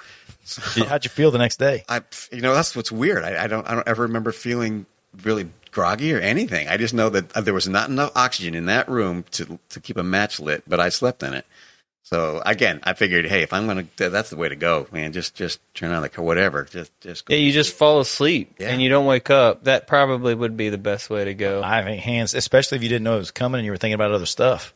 How'd you feel the next day? I, you know, that's what's weird. I, I don't, I don't ever remember feeling really groggy or anything. I just know that uh, there was not enough oxygen in that room to to keep a match lit, but I slept in it. So again, I figured, hey, if I'm gonna, that's the way to go, man. Just, just turn on the car, whatever. Just, just. Go Yeah, you just fall asleep Yeah. and you don't wake up. That probably would be the best way to go. I think hands, especially if you didn't know it was coming and you were thinking about other stuff.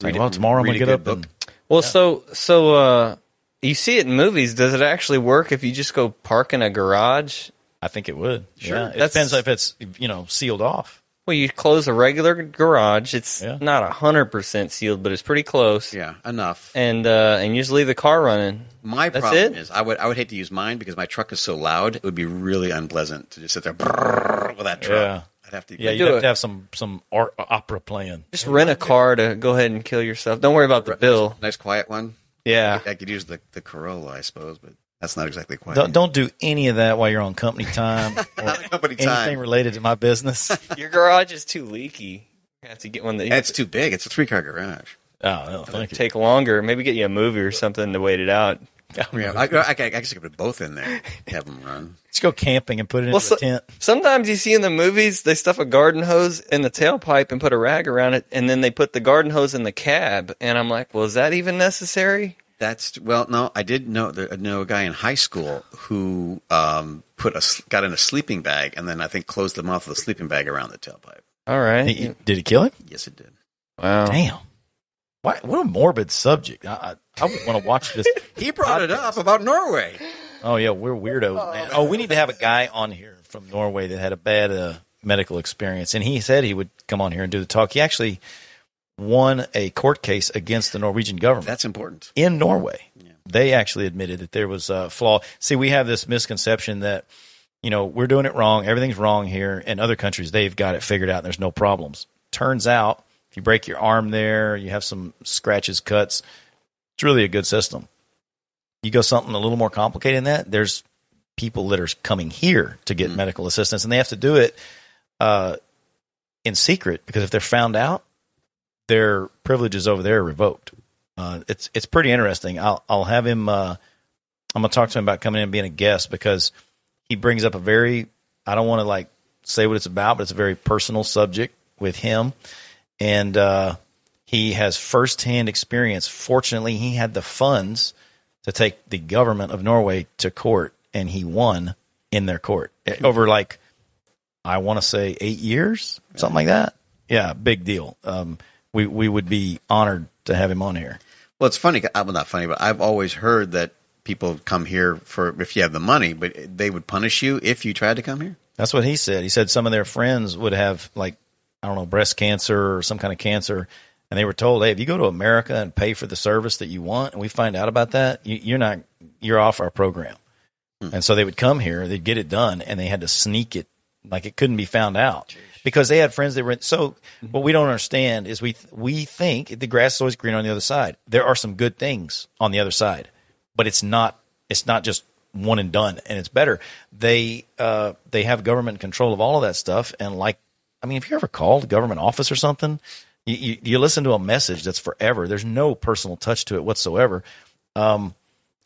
Like, well, tomorrow I'm gonna get up book. and Well, so so uh, you see it in movies. Does it actually work if you just go park in a garage? I think it would. Sure. Yeah. It That's- depends if it's you know sealed off. Well, you close a regular garage. It's Yeah. not hundred percent sealed, but it's pretty close. Yeah, enough. And uh, and you just leave the car running. My That's problem it? is, I would, I would hate to use mine because my truck is so loud. It would be really unpleasant to just sit there with that truck. Yeah. I'd have to. Yeah, do you have it. to have some some art, opera playing. Just rent a car to go ahead and kill yourself. Don't worry about the bill. Nice quiet one. Yeah. I could use the, the Corolla, I suppose, but that's not exactly quiet. Don't don't do any of that while you're on company time or Not company anything time. related to my business. Your garage is too leaky. You have to get one that And it's too big. It's a three car garage. oh, no, thank you. take longer. Maybe get you a movie or something to wait it out. Yeah, I, I, I, I guess I could put both in there. Have them run. Let's go camping and put it into Well, so- a tent. Sometimes you see in the movies they stuff a garden hose in the tailpipe and put a rag around it, and then they put the garden hose in the cab. And I'm like, well, is that even necessary? That's well, no, I did know know a guy in high school who um, put a got in a sleeping bag and then I think closed the mouth of the sleeping bag around the tailpipe. All right. He- did it kill him? Yes, it did. Wow. Damn. Why, what a morbid subject. I, I, I want to watch this. He brought it up about Norway. Oh yeah, we're weirdos, man. Oh, we need to have a guy on here from Norway that had a bad uh, medical experience, and he said he would come on here and do the talk. He actually won a court case against the Norwegian government That's important. in Norway. They actually admitted that there was a flaw. See, we have this misconception that you know we're doing it wrong, everything's wrong here. In other countries, they've got it figured out. and There's no problems. Turns out, if you break your arm there, you have some scratches, cuts. It's really a good system. You go something a little more complicated than that. There's people that are coming here to get medical assistance, and they have to do it uh, in secret because if they're found out, their privileges over there revoked. Uh, it's it's pretty interesting. I'll I'll have him. Uh, I'm gonna talk to him about coming in and being a guest because he brings up a very. I don't want to like say what it's about, but it's a very personal subject with him, and uh, he has firsthand experience. Fortunately, he had the funds to take the government of Norway to court, and he won in their court Eh, over like I want to say eight years, something like that. Yeah, big deal. Um, we we would be honored to have him on here. Well, it's funny. uh, Well, not funny, but I've always heard that people come here for if you have the money, but they would punish you if you tried to come here. That's what he said. He said some of their friends would have like I don't know breast cancer or some kind of cancer, and they were told, "Hey, if you go to America and pay for the service that you want, and we find out about that, you, you're not you're off our program." And so they would come here, they'd get it done, and they had to sneak it like it couldn't be found out because they had friends that were. in, So what we don't understand is we we think the grass is always green on the other side. There are some good things on the other side, but it's not it's not just one and done, and it's better. They uh, they have government control of all of that stuff, and like I mean, if you ever called a government office or something, you, you, you listen to a message that's forever. There's no personal touch to it whatsoever. Um,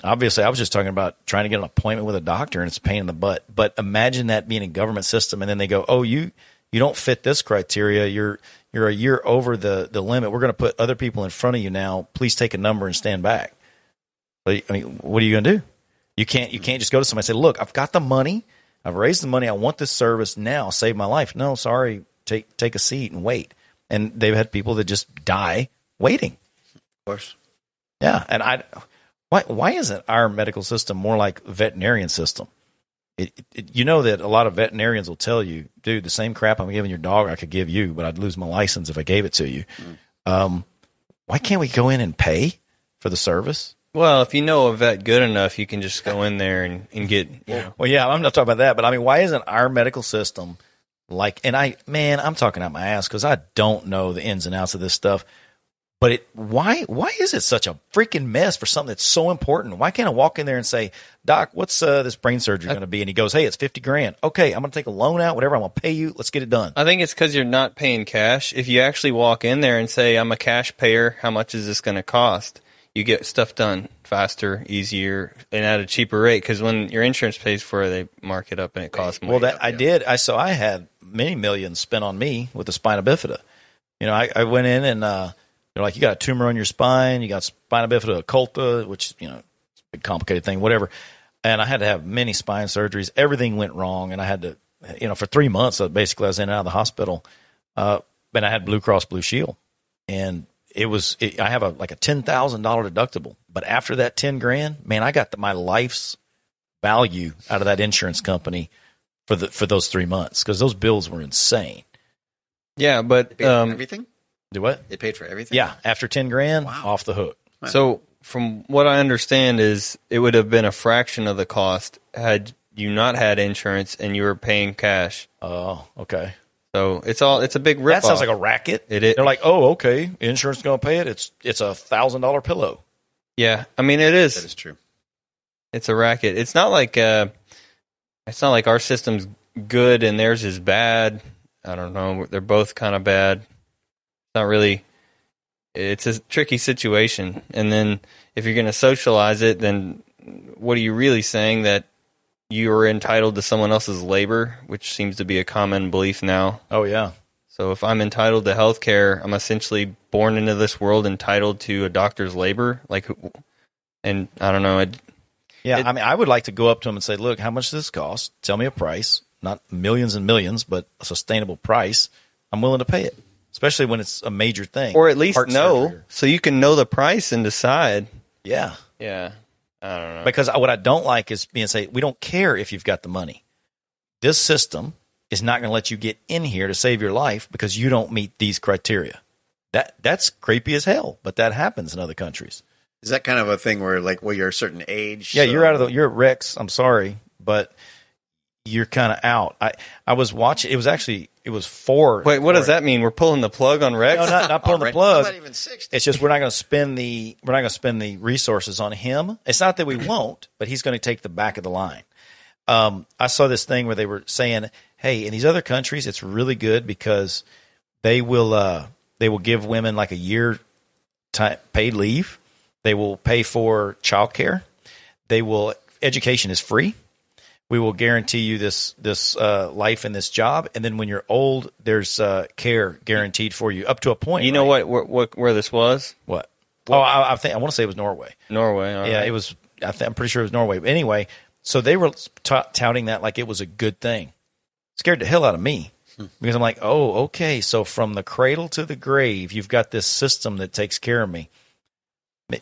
obviously, I was just talking about trying to get an appointment with a doctor, and it's a pain in the butt. But imagine that being a government system, and then they go, "Oh, you you don't fit this criteria. You're you're a year over the the limit. We're going to put other people in front of you now. Please take a number and stand back." I mean, what are you going to do? You can't you can't just go to somebody and say, "Look, I've got the money. I've raised the money. I want this service now. Save my life." No, sorry. Take take a seat and wait. And they've had people that just die waiting. Of course. Yeah, and I why why isn't our medical system more like a veterinarian system? It, it, you know that a lot of veterinarians will tell you, dude, the same crap I'm giving your dog, I could give you, but I'd lose my license if I gave it to you. Mm. Um, why can't we go in and pay for the service? Well, if you know a vet good enough, you can just go in there and, and get, you know. Well, yeah, I'm not talking about that, but I mean, why isn't our medical system like, and I, man, I'm talking out my ass because I don't know the ins and outs of this stuff. But it, why, why is it such a freaking mess for something that's so important? Why can't I walk in there and say, Doc, what's uh, this brain surgery going to be? And he goes, Hey, it's 50 grand. Okay. I'm going to take a loan out, whatever. I'm going to pay you. Let's get it done. I think it's because you're not paying cash. If you actually walk in there and say, I'm a cash payer, how much is this going to cost? You get stuff done faster, easier, and at a cheaper rate. Because when your insurance pays for it, they mark it up and it costs more. Well, that I did. I so I had many millions spent on me with the spina bifida. You know, I, I went in and uh, they're like, you got a tumor on your spine, you got spina bifida occulta, which you know, it's a big complicated thing, whatever. And I had to have many spine surgeries. Everything went wrong, and I had to, you know, for three months, uh, basically, I was in and out of the hospital. Uh, and I had Blue Cross Blue Shield, and it was it, I have a like a ten thousand dollar deductible, but after that ten grand, man, I got the, my life's value out of that insurance company for the for those three months because those bills were insane. Yeah, but um, everything. Do what? They paid for everything. Yeah, after ten grand, wow. off the hook. So, from what I understand, is it would have been a fraction of the cost had you not had insurance and you were paying cash. Oh, okay. So it's all it's a big rip. That sounds like a racket. It is. They're like, oh, okay, insurance is going to pay it. It's it's a thousand dollar pillow. Yeah, I mean it is. That is true. It's a racket. It's not like uh, it's not like our system's good and theirs is bad. I don't know. They're both kind of bad not really it's a tricky situation. And then if you're going to socialize it, then what are you really saying that you are entitled to someone else's labor, which seems to be a common belief now? Oh yeah. So if I'm entitled to health care, I'm essentially born into this world entitled to a doctor's labor. Like, and I don't know. It, yeah, it, I mean, I would like to go up to him and say, "Look, how much does this cost? Tell me a price, not millions and millions, but a sustainable price. I'm willing to pay it." Especially when it's a major thing, or at least know surgery. so you can know the price and decide. Yeah, yeah. I don't know because what I don't like is being say we don't care if you've got the money. This system is not going to let you get in here to save your life because you don't meet these criteria. That that's creepy as hell, but that happens in other countries. Is that kind of a thing where like well you're a certain age? Yeah, so... you're out of the you're at Rex. I'm sorry, but you're kind of out. I I was watching. It was actually it was four. Wait, what does that mean? We're pulling the plug on Rex? No, not, not pulling the plug. Not even It's just we're not going to spend the we're not going to spend the resources on him. It's not that we won't, but he's going to take the back of the line. Um, I saw this thing where they were saying, "Hey, in these other countries, it's really good because they will uh, they will give women like a year time, paid leave. They will pay for childcare. They will education is free." We will guarantee you this this uh, life and this job, and then when you're old, there's uh, care guaranteed for you up to a point. You know what, where, what where this was? What? Oh, I, I think I want to say it was Norway. Norway. yeah, right. it was. I am pretty sure it was Norway. But anyway, so they were t- touting that like it was a good thing. Scared the hell out of me hmm. because I'm like, oh, okay. So from the cradle to the grave, you've got this system that takes care of me.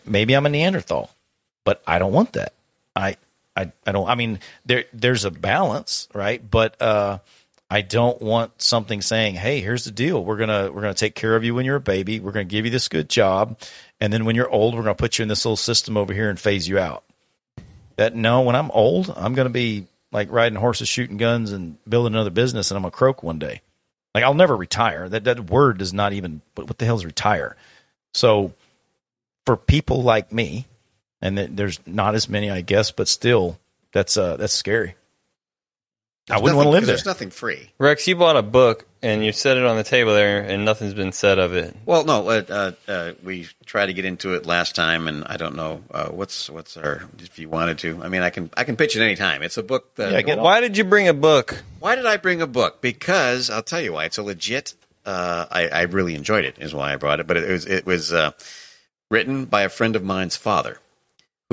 Maybe I'm a Neanderthal, but I don't want that. I I, I don't I mean there there's a balance, right? But uh, I don't want something saying, "Hey, here's the deal. We're gonna we're gonna take care of you when you're a baby. We're gonna give you this good job, and then when you're old, we're gonna put you in this little system over here and phase you out." That no, when I'm old, I'm gonna be like riding horses, shooting guns, and building another business, and I'm a croak one day. Like I'll never retire. That that word does not even. What the hell is retire? So, for people like me, and there's not as many, I guess, but still, that's uh, that's scary. There's I wouldn't want to live there. There's nothing free. Rex, you bought a book and you set it on the table there, and nothing's been said of it. Well, no, uh, uh, uh, we tried to get into it last time, and I don't know uh, what's what's our. If you wanted to, I mean, I can I can pitch it any time. It's a book that. Yeah, why did you bring a book? Why did I bring a book? Because I'll tell you why. It's a legit. Uh, I, I, really enjoyed it. Is why I brought it. But it was it was uh, written by a friend of mine's father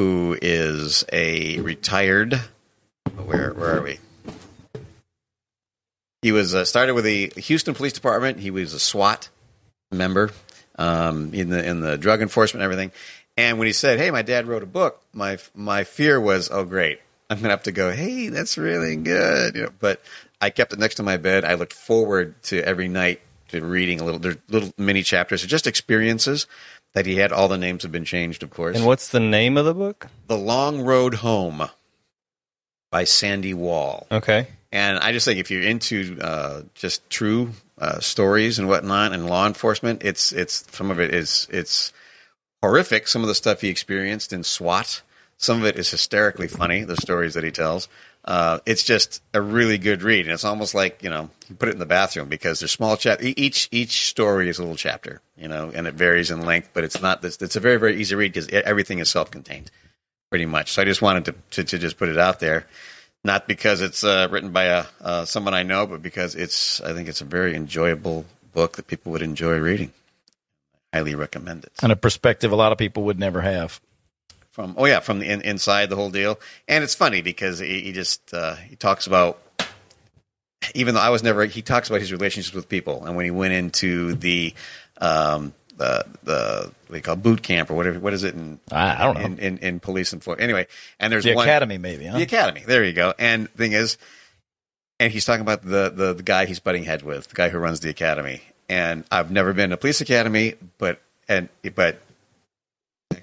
who is a retired. Where where are we? He was uh, started with the Houston Police Department. He was a SWAT member um, in the in the drug enforcement and everything. And when he said, "Hey, my dad wrote a book," my my fear was, "Oh, great! I'm gonna have to go. Hey, that's really good. You know, but I kept it next to my bed. I looked forward to every night to reading a little. There's little mini chapters, just experiences that he had. All the names have been changed, of course. And what's the name of the book? The Long Road Home by Sandy Wall. Okay. And I just think if you're into uh, just true uh, stories and whatnot and law enforcement, it's it's some of it is it's horrific. Some of the stuff he experienced in SWAT, some of it is hysterically funny. The stories that he tells. Uh, it's just a really good read, and it's almost like you know you put it in the bathroom because there's small chap. Each each story is a little chapter, you know, and it varies in length, but it's not. It's, it's a very very easy read because everything is self contained, pretty much. So I just wanted to, to, to just put it out there not because it's uh, written by a uh, someone I know, but because it's I think it's a very enjoyable book that people would enjoy reading. Highly recommend it. And a perspective a lot of people would never have. From oh yeah, from the in, inside the whole deal, and it's funny because he, he just uh, he talks about even though I was never he talks about his relationships with people, and when he went into the um, the the what they call boot camp or whatever. What is it? In, I, don't know. In, in, in police and Florida. anyway, and there's the one, academy maybe. Huh? The academy. There you go. And thing is, and he's talking about the, the the guy he's butting head with, the guy who runs the academy. And I've never been to police academy, but and but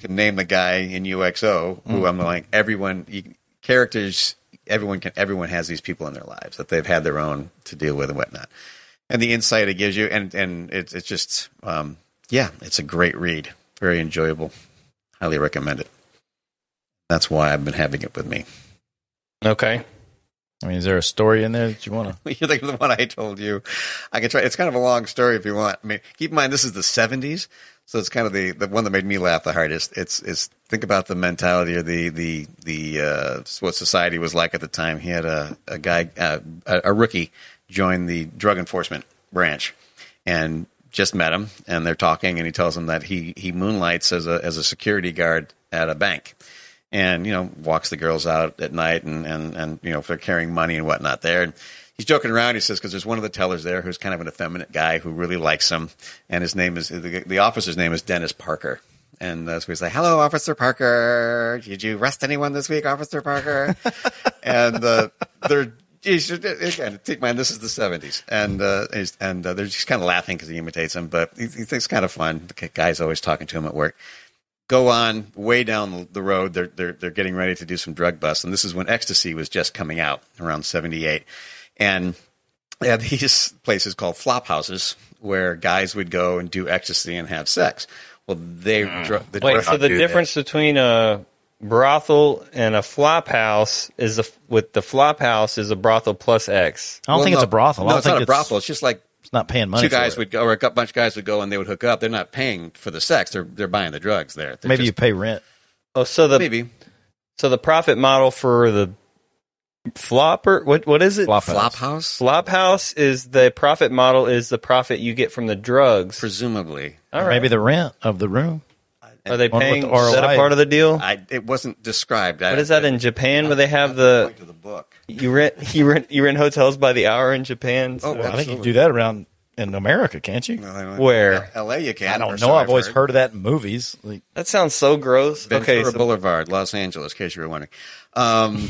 can name the guy in UXO who mm. I'm like everyone you, characters. Everyone can. Everyone has these people in their lives that they've had their own to deal with and whatnot. And the insight it gives you, and and it's it's just um, yeah, it's a great read. Very enjoyable. Highly recommend it. That's why I've been having it with me. Okay. I mean, is there a story in there that you want to? you think of the one I told you? I can try. It's kind of a long story if you want. I mean, keep in mind this is the '70s, so it's kind of the, the one that made me laugh the hardest. It's is think about the mentality or the the the uh, what society was like at the time. He had a a guy uh, a, a rookie join the drug enforcement branch, and just met him, and they're talking, and he tells him that he he moonlights as a as a security guard at a bank, and you know walks the girls out at night, and and and you know if they're carrying money and whatnot there. And, He's joking around. He says because there's one of the tellers there who's kind of an effeminate guy who really likes him, and his name is the, the officer's name is Dennis Parker. And uh, so he's like, "Hello, Officer Parker. Did you arrest anyone this week, Officer Parker?" and uh, they're again, take mind this is the seventies, and uh, and uh, they're just kind of laughing because he imitates him, but he, he thinks it's kind of fun. The guy's always talking to him at work. Go on way down the road. They're they're they're getting ready to do some drug busts, and this is when ecstasy was just coming out around seventy eight, and they had these places called flop houses where guys would go and do ecstasy and have sex. Well, they mm. the wait. So the difference that. between a brothel and a flop house is a with the flop house is a brothel plus X. I don't well, think no, it's a brothel. No, it's not a brothel. It's just like it's not paying money. Two guys would go, or a bunch of guys would go, and they would hook up. They're not paying for the sex. They're they're buying the drugs there. They're maybe just, you pay rent. Oh, so the maybe so the profit model for the flopper what what is it Flophouse. flop house flop house is the profit model is the profit you get from the drugs presumably all right maybe the rent of the room are they paying? Is that a part of the deal? I, it wasn't described. What is that in Japan where they have the? To the book. You rent you rent you rent hotels by the hour in Japan. So. Oh, I think you do that around in America, can't you? Where? L.A. You can. I don't know. I've, I've always heard. heard. of that in movies. Like, that sounds so gross. Ventura okay, so, Boulevard, Los Angeles. In case you were wondering. Um,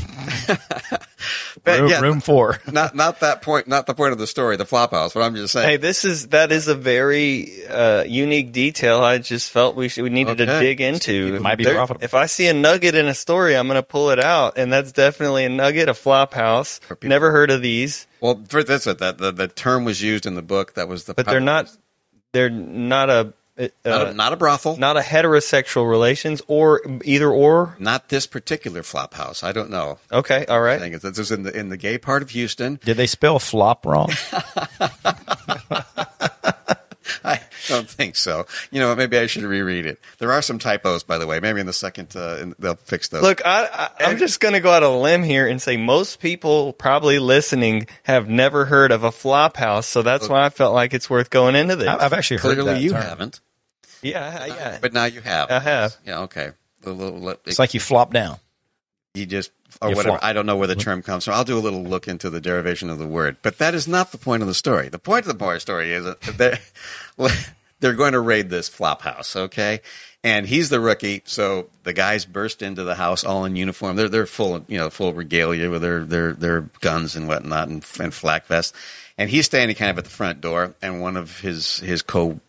room, yeah, room four. Not not that point. Not the point of the story. The flop house. But I'm just saying. Hey, this is that is a very uh, unique detail. I just felt we should, we needed okay. to dig into. It might be there, profitable. If I see a nugget in a story, I'm going to pull it out, and that's definitely a nugget. A flop house. Never heard of these. Well, for this, that the, the term was used in the book. That was the. But they're not. They're not a uh, not, a, not, a, brothel, not a heterosexual relations, or either or. Not this particular flop house. I don't know. Okay, all right. This is in the in the gay part of Houston. Did they spell flop wrong? I don't think so. You know, maybe I should reread it. There are some typos, by the way. Maybe in the second, uh, they'll fix those. Look, I, I, am just going to go out on a limb here and say most people probably listening have never heard of a flop house, so that's why I felt like it's worth going into this. I've actually heard Clearly, that you term. haven't. Yeah, yeah. But now you have. I have. Yeah, okay. Little, it's like you flop down. You just or you whatever. Flop. I don't know where the term comes from. I'll do a little look into the derivation of the word, but that is not the point of the story. The point of the story is that they're, they're going to raid this flop house, okay? and he's the rookie. So the guys burst into the house all in uniform. They're they're full of you know full regalia with their their their guns and whatnot and, and flak vests. And he's standing kind of at the front door, and one of his his co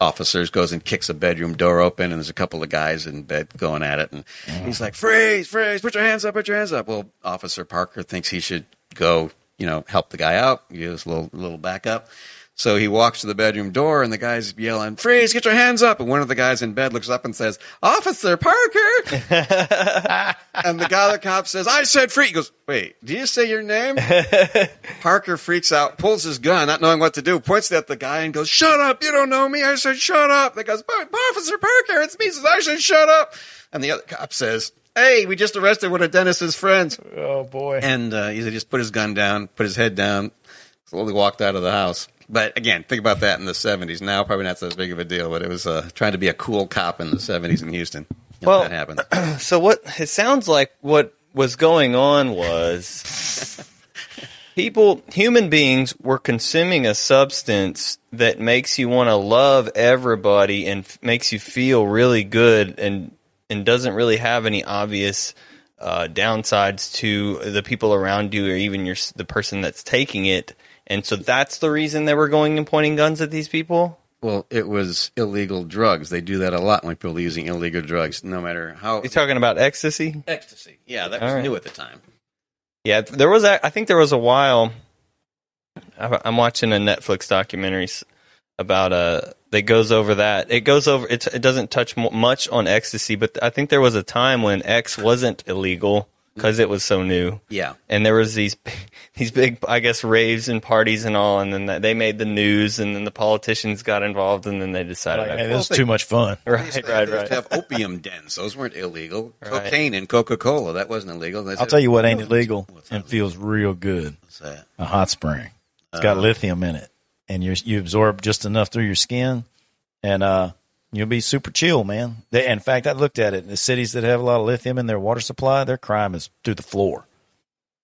officers goes and kicks a bedroom door open, and there's a couple of guys in bed going at it, and he's like, "Freeze, freeze! Put your hands up! Put your hands up!" Well, Officer Parker thinks he should go, you know, help the guy out, give us a little little backup. So he walks to the bedroom door, and the guy's yelling, "Freeze! Get your hands up!" And one of the guys in bed looks up and says, "Officer Parker!" and the guy, the cop, says, "I said free." He goes, "Wait, do you say your name?" Parker freaks out, pulls his gun, not knowing what to do, points it at the guy, and goes, "Shut up! You don't know me." I said, "Shut up!" The goes, "Officer Parker, it's me." He says, "I said, shut up." And the other cop says, "Hey, we just arrested one of Dennis's friends." Oh boy. And uh, he just put his gun down, put his head down, slowly walked out of the house. But again, think about that in the '70s. Now, probably not so big of a deal, but it was uh, trying to be a cool cop in the '70s in Houston. You know, Well- that happened. So what it sounds like what was going on was people human beings were consuming a substance that makes you want to love everybody and f- makes you feel really good and and doesn't really have any obvious uh, downsides to the people around you or even your the person that's taking it and so that's the reason they were going and pointing guns at these people Well, it was illegal drugs. They do that a lot when people are using illegal drugs, no matter how You're talking about ecstasy ecstasy. Yeah, that was right. new at the time. Yeah, there was. A, I think there was a while. I'm watching a Netflix documentary about uh that goes over that. It goes over. It, it doesn't touch much on ecstasy, but I think there was a time when X wasn't illegal because it was so new, Yeah, and there was these these big, I guess, raves and parties and all, and then they made the news, and then the politicians got involved, and then they decided. Like, hey, that- this is too much fun. Right, to- right, they right. Have opium dens; those weren't illegal. Right. Cocaine and Coca Cola that wasn't illegal. They I'll said- tell you what ain't illegal and feels real good. What's that? A hot spring. It's got lithium in it, and you you absorb just enough through your skin, and uh, you'll be super chill, man. They, in fact, I looked at it. The cities that have a lot of lithium in their water supply, their crime is through the floor.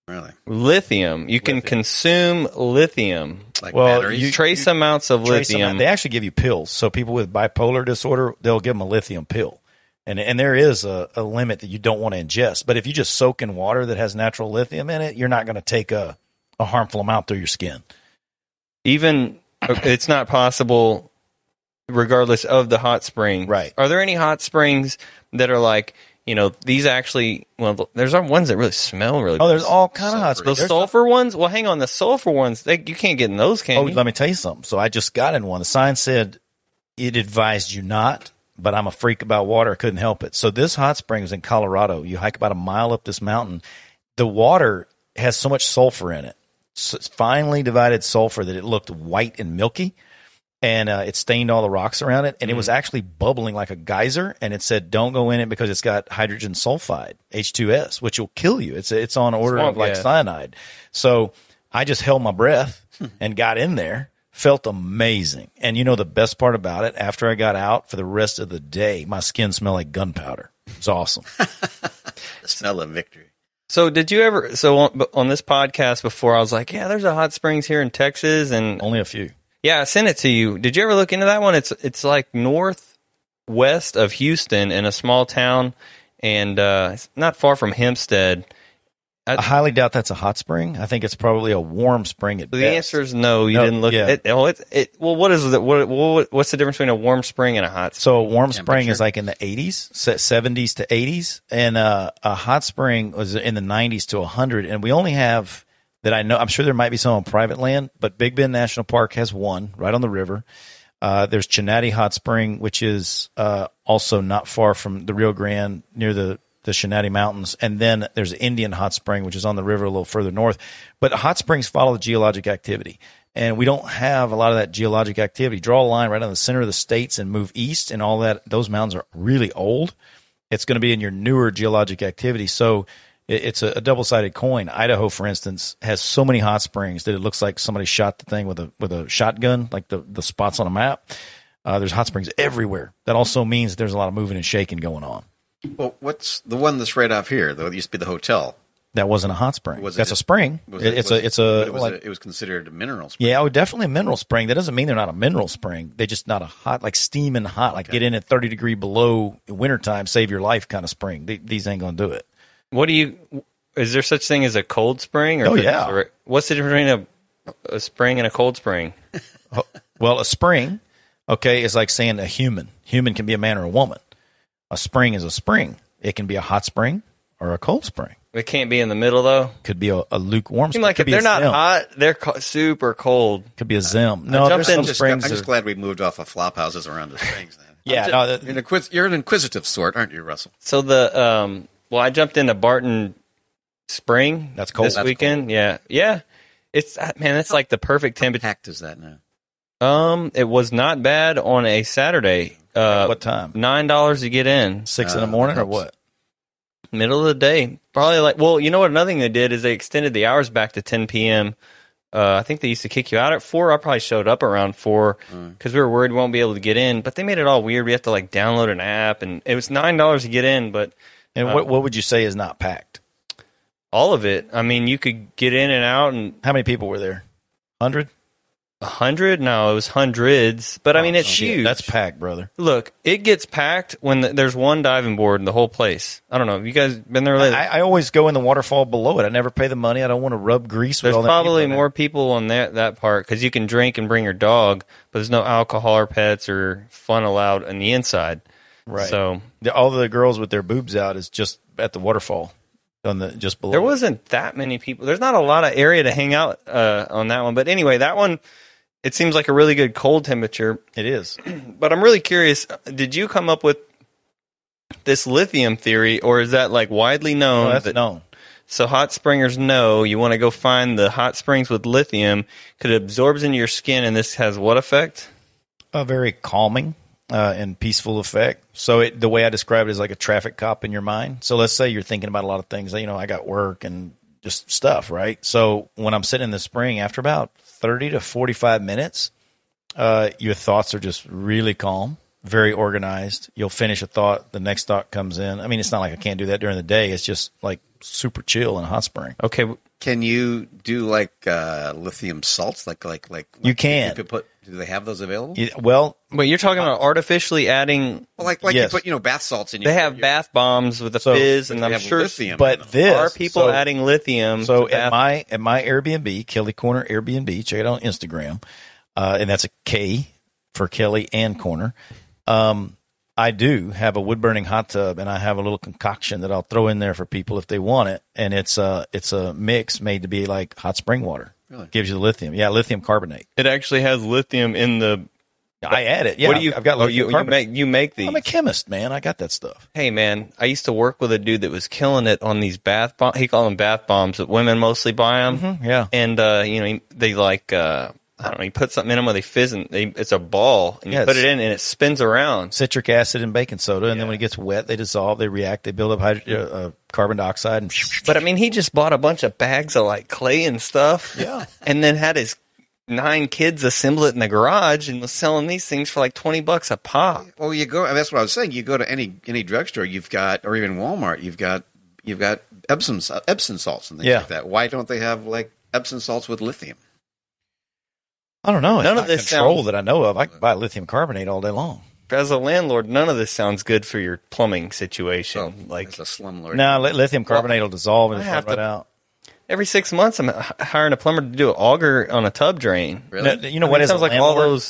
Really? Lithium. You can consume lithium. Like Well, batteries? you- Trace amounts of Trace them out. lithium. They actually give you pills. So people with bipolar disorder, they'll give them a lithium pill. And, and there is a, a limit that you don't want to ingest. But if you just soak in water that has natural lithium in it, you're not going to take a, a harmful amount through your skin. even uh, it's not possible regardless of the hot spring Right. are there any hot springs that are like you know these actually well there's some ones that really smell really Oh, there's all kind of hot springs. the There's- sulfur ones well hang on the sulfur ones they, you can't get in those can you? Oh, you? let me tell you something. So I just got in one. The sign said it advised you not, but I'm a freak about water. I couldn't help it. So this hot spring is in Colorado. You hike about a mile up this mountain. The water has so much sulfur in it. So it's finely divided sulfur that it looked white and milky. And uh, it stained all the rocks around it, and it was actually bubbling like a geyser. And it said, "Don't go in it because it's got hydrogen sulfide (H2S), which will kill you. It's it's on order Swamp of like gas. cyanide." So I just held my breath and got in there. Felt amazing. And you know the best part about it? After I got out for the rest of the day, my skin smelled like gunpowder. It's awesome. the smell of victory. so did you ever so on, on this podcast before i was like yeah there's a hot springs here in texas and Only a few. Yeah, I sent it to you. Did you ever look into that one? It's it's like northwest of Houston in a small town, and uh, it's not far from Hempstead. I highly doubt that's a hot spring. I think it's probably a warm spring at the best. answer is no. You No, didn't look. yeah. It, oh, it, it, well, what is it? What, what what's the difference between a warm spring and a hot? spring? So a warm spring is like in the 80s, se- 70s to 80s, and uh, a hot spring was in the 90s to 100. And we only have that I know. I'm sure there might be some on private land, but Big Bend National Park has one right on the river. Uh, there's Chinati Hot Spring, which is uh, also not far from the Rio Grande near the the Chinati Mountains, and then there's Indian Hot Spring, which is on the river a little further north. But hot springs follow the geologic activity, and we don't have a lot of that geologic activity. Draw a line right on the center of the states and move east, and all that. Those mountains are really old. It's going to be in your newer geologic activity, so it's a, double sided coin. Idaho, for instance, has so many hot springs that it looks like somebody shot the thing with a with a shotgun, like the the spots on a map. Uh, there's hot springs everywhere. That also means there's a lot of moving and shaking going on. Well, what's the one that's right off here? Though it used to be the hotel. That wasn't a hot spring. Was it- That's a spring. It- it's was a it's a it was, like a, it was considered a mineral spring. yeah, oh, definitely a mineral spring. That doesn't mean they're not a mineral spring. They're just not a hot like steaming hot like get in at thirty degree below in wintertime, save your life kind of spring. They, these ain't gonna do it. What do you? Is there such thing as a cold spring? Or Oh, yeah. or- What's the difference between a, a spring and a cold spring? Well, a spring, okay, is like saying a human. Human can be a man or a woman. A spring is a spring. It can be a hot spring or a cold spring. It can't be in the middle though. Could be a, a lukewarm. Seem spring. like Could if be they're a not zim. hot, they're co- super cold. could be a zim. No, jumped there's in some I'm just, springs. I'm just are- glad we moved off of flop houses around the springs. Then yeah, no, that- you're an, inquis- you're an inquisitive sort, aren't you, Russell? So the um, well, I jumped into Barton Spring. That's cold. this That's weekend. Yeah, yeah. It's uh, man, it's like the perfect temperature. How packed is that now? Um, it was not bad on a Saturday. Uh, what time? Nine dollars to get in. Six in Uh, the morning or what? Middle of the day. Probably like, well, you know what? Another thing they did is they extended the hours back to 10 p.m. Uh, I think they used to kick you out at four. I probably showed up around four because we were worried we won't be able to get in. But they made it all weird. We have to like download an app, and it was nine dollars to get in. But And uh, what what would you say is not packed? all of it, I mean, you could get in and out, and How many people were there? Hundred. a hundred. No, it was hundreds. But I oh, mean, it's huge. That's packed, brother. Look, it gets packed when the, there's one diving board in the whole place. I don't know. Have you guys been there lately? I, I always go in the waterfall below it. I never pay the money. I don't want to rub grease. with There's all them probably people in more people on that that part because you can drink and bring your dog, but there's no alcohol or pets or fun allowed on the inside. Right. So. The- all the girls with their boobs out is just at the waterfall, on the just below. there wasn't that many people. There's not a lot of area to hang out uh, on that one. But anyway, that one it seems like a really good cold temperature. It is. But I'm really curious. Did you come up with this lithium theory, or is that like widely known? Oh, that's that- known. So hot springers know you want to go find the hot springs with lithium because it absorbs into your skin, and this has what effect? A very calming uh, and peaceful effect. So it, the way I describe it is like a traffic cop in your mind. So let's say you're thinking about a lot of things. You know, I got work and just stuff, right? So when I'm sitting in the spring, after about 30 to 45 minutes, uh, your thoughts are just really calm, very organized. You'll finish a thought, the next thought comes in. I mean, it's not like I can't do that during the day. It's just like super chill in a hot spring. Okay, Can you do like uh, lithium salts? Like like like You can. You could put. Do they have those available? You- well, Wait, you're talking about artificially adding? Well, like like Yes. you put you know bath salts in. Your, They have your- bath bombs with a So- fizz, and they I'm have sure lithium. but this are people so- adding lithium. So to at bath- my at my Airbnb, Kelly Corner Airbnb, check it out on Instagram, uh, and that's a K for Kelly and Corner. Um, I do have a wood burning hot tub, and I have a little concoction that I'll throw in there for people if they want it, and it's a it's a mix made to be like hot spring water. Really? Gives you the lithium, yeah, lithium carbonate. it actually has lithium in the. I add it. Yeah, what do you? I've got oh, lithium you, you carbonate. make you make these. I'm a chemist, man. I got that stuff. Hey man, I used to work with a dude that was killing it on these bath bombs. He called them bath bombs, but women mostly buy them. Mm-hmm. yeah. and uh, you know he- they like uh, I don't know. He put something in them where they fizz and they, it's a ball, and you Yes. put it in and it spins around. Citric acid and baking soda, and then when it gets wet, they dissolve, they react, they build up hydro, uh, uh, carbon dioxide, and But I mean, he just bought a bunch of bags of like clay and stuff. Yeah. And then had his nine kids assemble it in the garage and was selling these things for like 20 bucks a pop. Well, you go. That's what I was saying. You go to any any drugstore, you've got, or even Walmart, you've got you've got Epsom Epsom salts and things Yeah. like that. Why don't they have like Epsom salts with lithium? I don't know. It's None of this control sounds- that I know of. I can buy lithium carbonate all day long. As a landlord, none of this sounds good for your plumbing situation. So like it's a slumlord. No, li- lithium carbonate will dissolve and I it's have right to- out. every six months, I'm hiring a plumber to do an auger on a tub drain. really? No, you know I what? mean, it As a sounds like all landlord,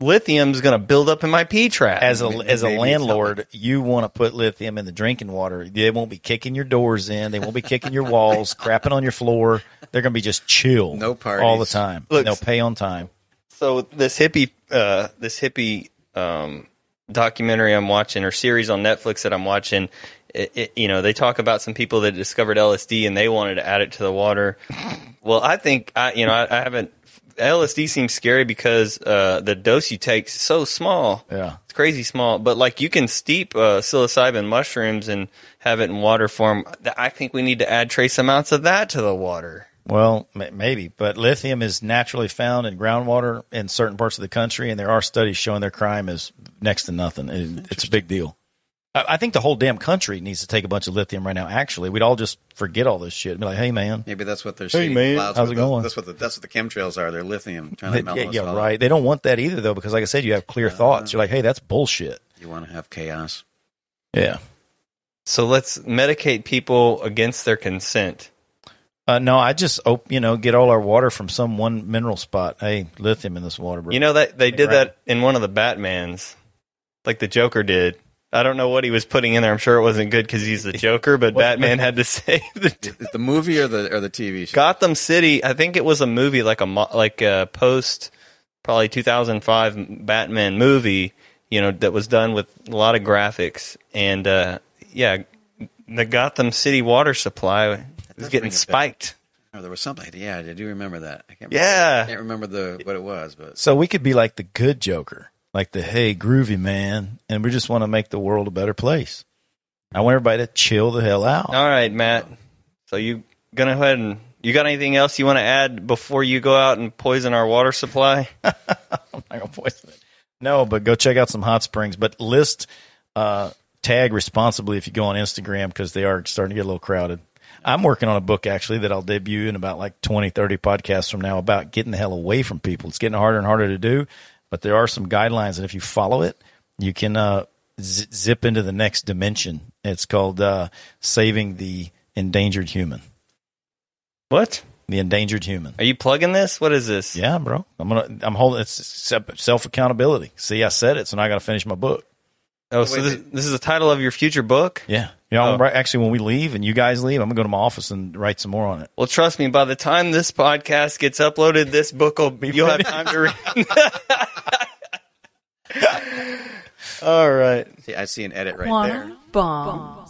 those is going to build up in my P trap. as a Maybe- as a landlord, you want to put lithium in the drinking water. They won't be kicking your doors in. They won't be kicking your walls, crapping on your floor. They're going to be just chill, No parties. all the time. Look- They'll pay on time. so this hippie uh, this hippie um, documentary I'm watching or series on Netflix that I'm watching, it, it, you know, they talk about some people that discovered LSD and they wanted to add it to the water. Well, I think I, you know, I, I haven't. LSD seems scary because uh, the dose you take is so small. Yeah. It's crazy small, but like you can steep uh, psilocybin mushrooms and have it in water form. I think we need to add trace amounts of that to the water. Well, m- maybe, but lithium is naturally found in groundwater in certain parts of the country, and there are studies showing their crime is next to nothing. It- it's a big deal. I, I think the whole damn country needs to take a bunch of lithium right now. Actually, we'd all just forget all this shit and be like, "Hey, man, Maybe that's what they're Hey, man. How's with it the- going? That's what the, that's what the chemtrails are. They're lithium trying They- to melt yeah, us yeah, all. right." They don't want that either, though, because like I said, you have clear thoughts. You're like, "Hey, that's bullshit." You want to have chaos. Yeah. So let's medicate people against their consent. Uh, no, I just op- you know get all our water from some one mineral spot. Hey, lithium in this water, bro. You know that they did grab that in one of the Batmans, like the Joker did. I don't know what he was putting in there. I'm sure it wasn't good because he's the Joker, but What- Batman had to save the Is the movie or the or the TV show? Gotham City. I think it was a movie, like a like a post probably 2005 Batman movie. You know that was done with a lot of graphics, and uh, yeah, the Gotham City water supply was getting ring a bell. spiked. Oh, there was something. Yeah, I do remember that. I can't. Yeah. I can't remember the what it was, but So we could be like the good Joker, like the hey groovy man, and we just want to make the world a better place. I want everybody to chill the hell out. All right, Matt. So you gonna go ahead and you got anything else you want to add before you go out and poison our water supply? I'm not gonna poison it. No, but go check out some hot springs. But list, uh, tag responsibly if you go on Instagram because they are starting to get a little crowded. I'm working on a book actually that I'll debut in about like 20, 30 podcasts from now about getting the hell away from people. It's getting harder and harder to do, but there are some guidelines, and if you follow it, you can uh, z- zip into the next dimension. It's called uh, saving the endangered human. What? The endangered human. Are you plugging this? What is this? Yeah, bro. I'm gonna. I'm holding. It's self accountability. See, I said it, so now I got to finish my book. Oh, so Wait, this, this is the title of your future book? Yeah. You know, Oh. right, actually, when we leave and you guys leave, I'm gonna go to my office and write some more on it. Well, trust me. By the time this podcast gets uploaded, this book will be. You'll have time to read. All right. see, I see an edit right there. Quantum bombs.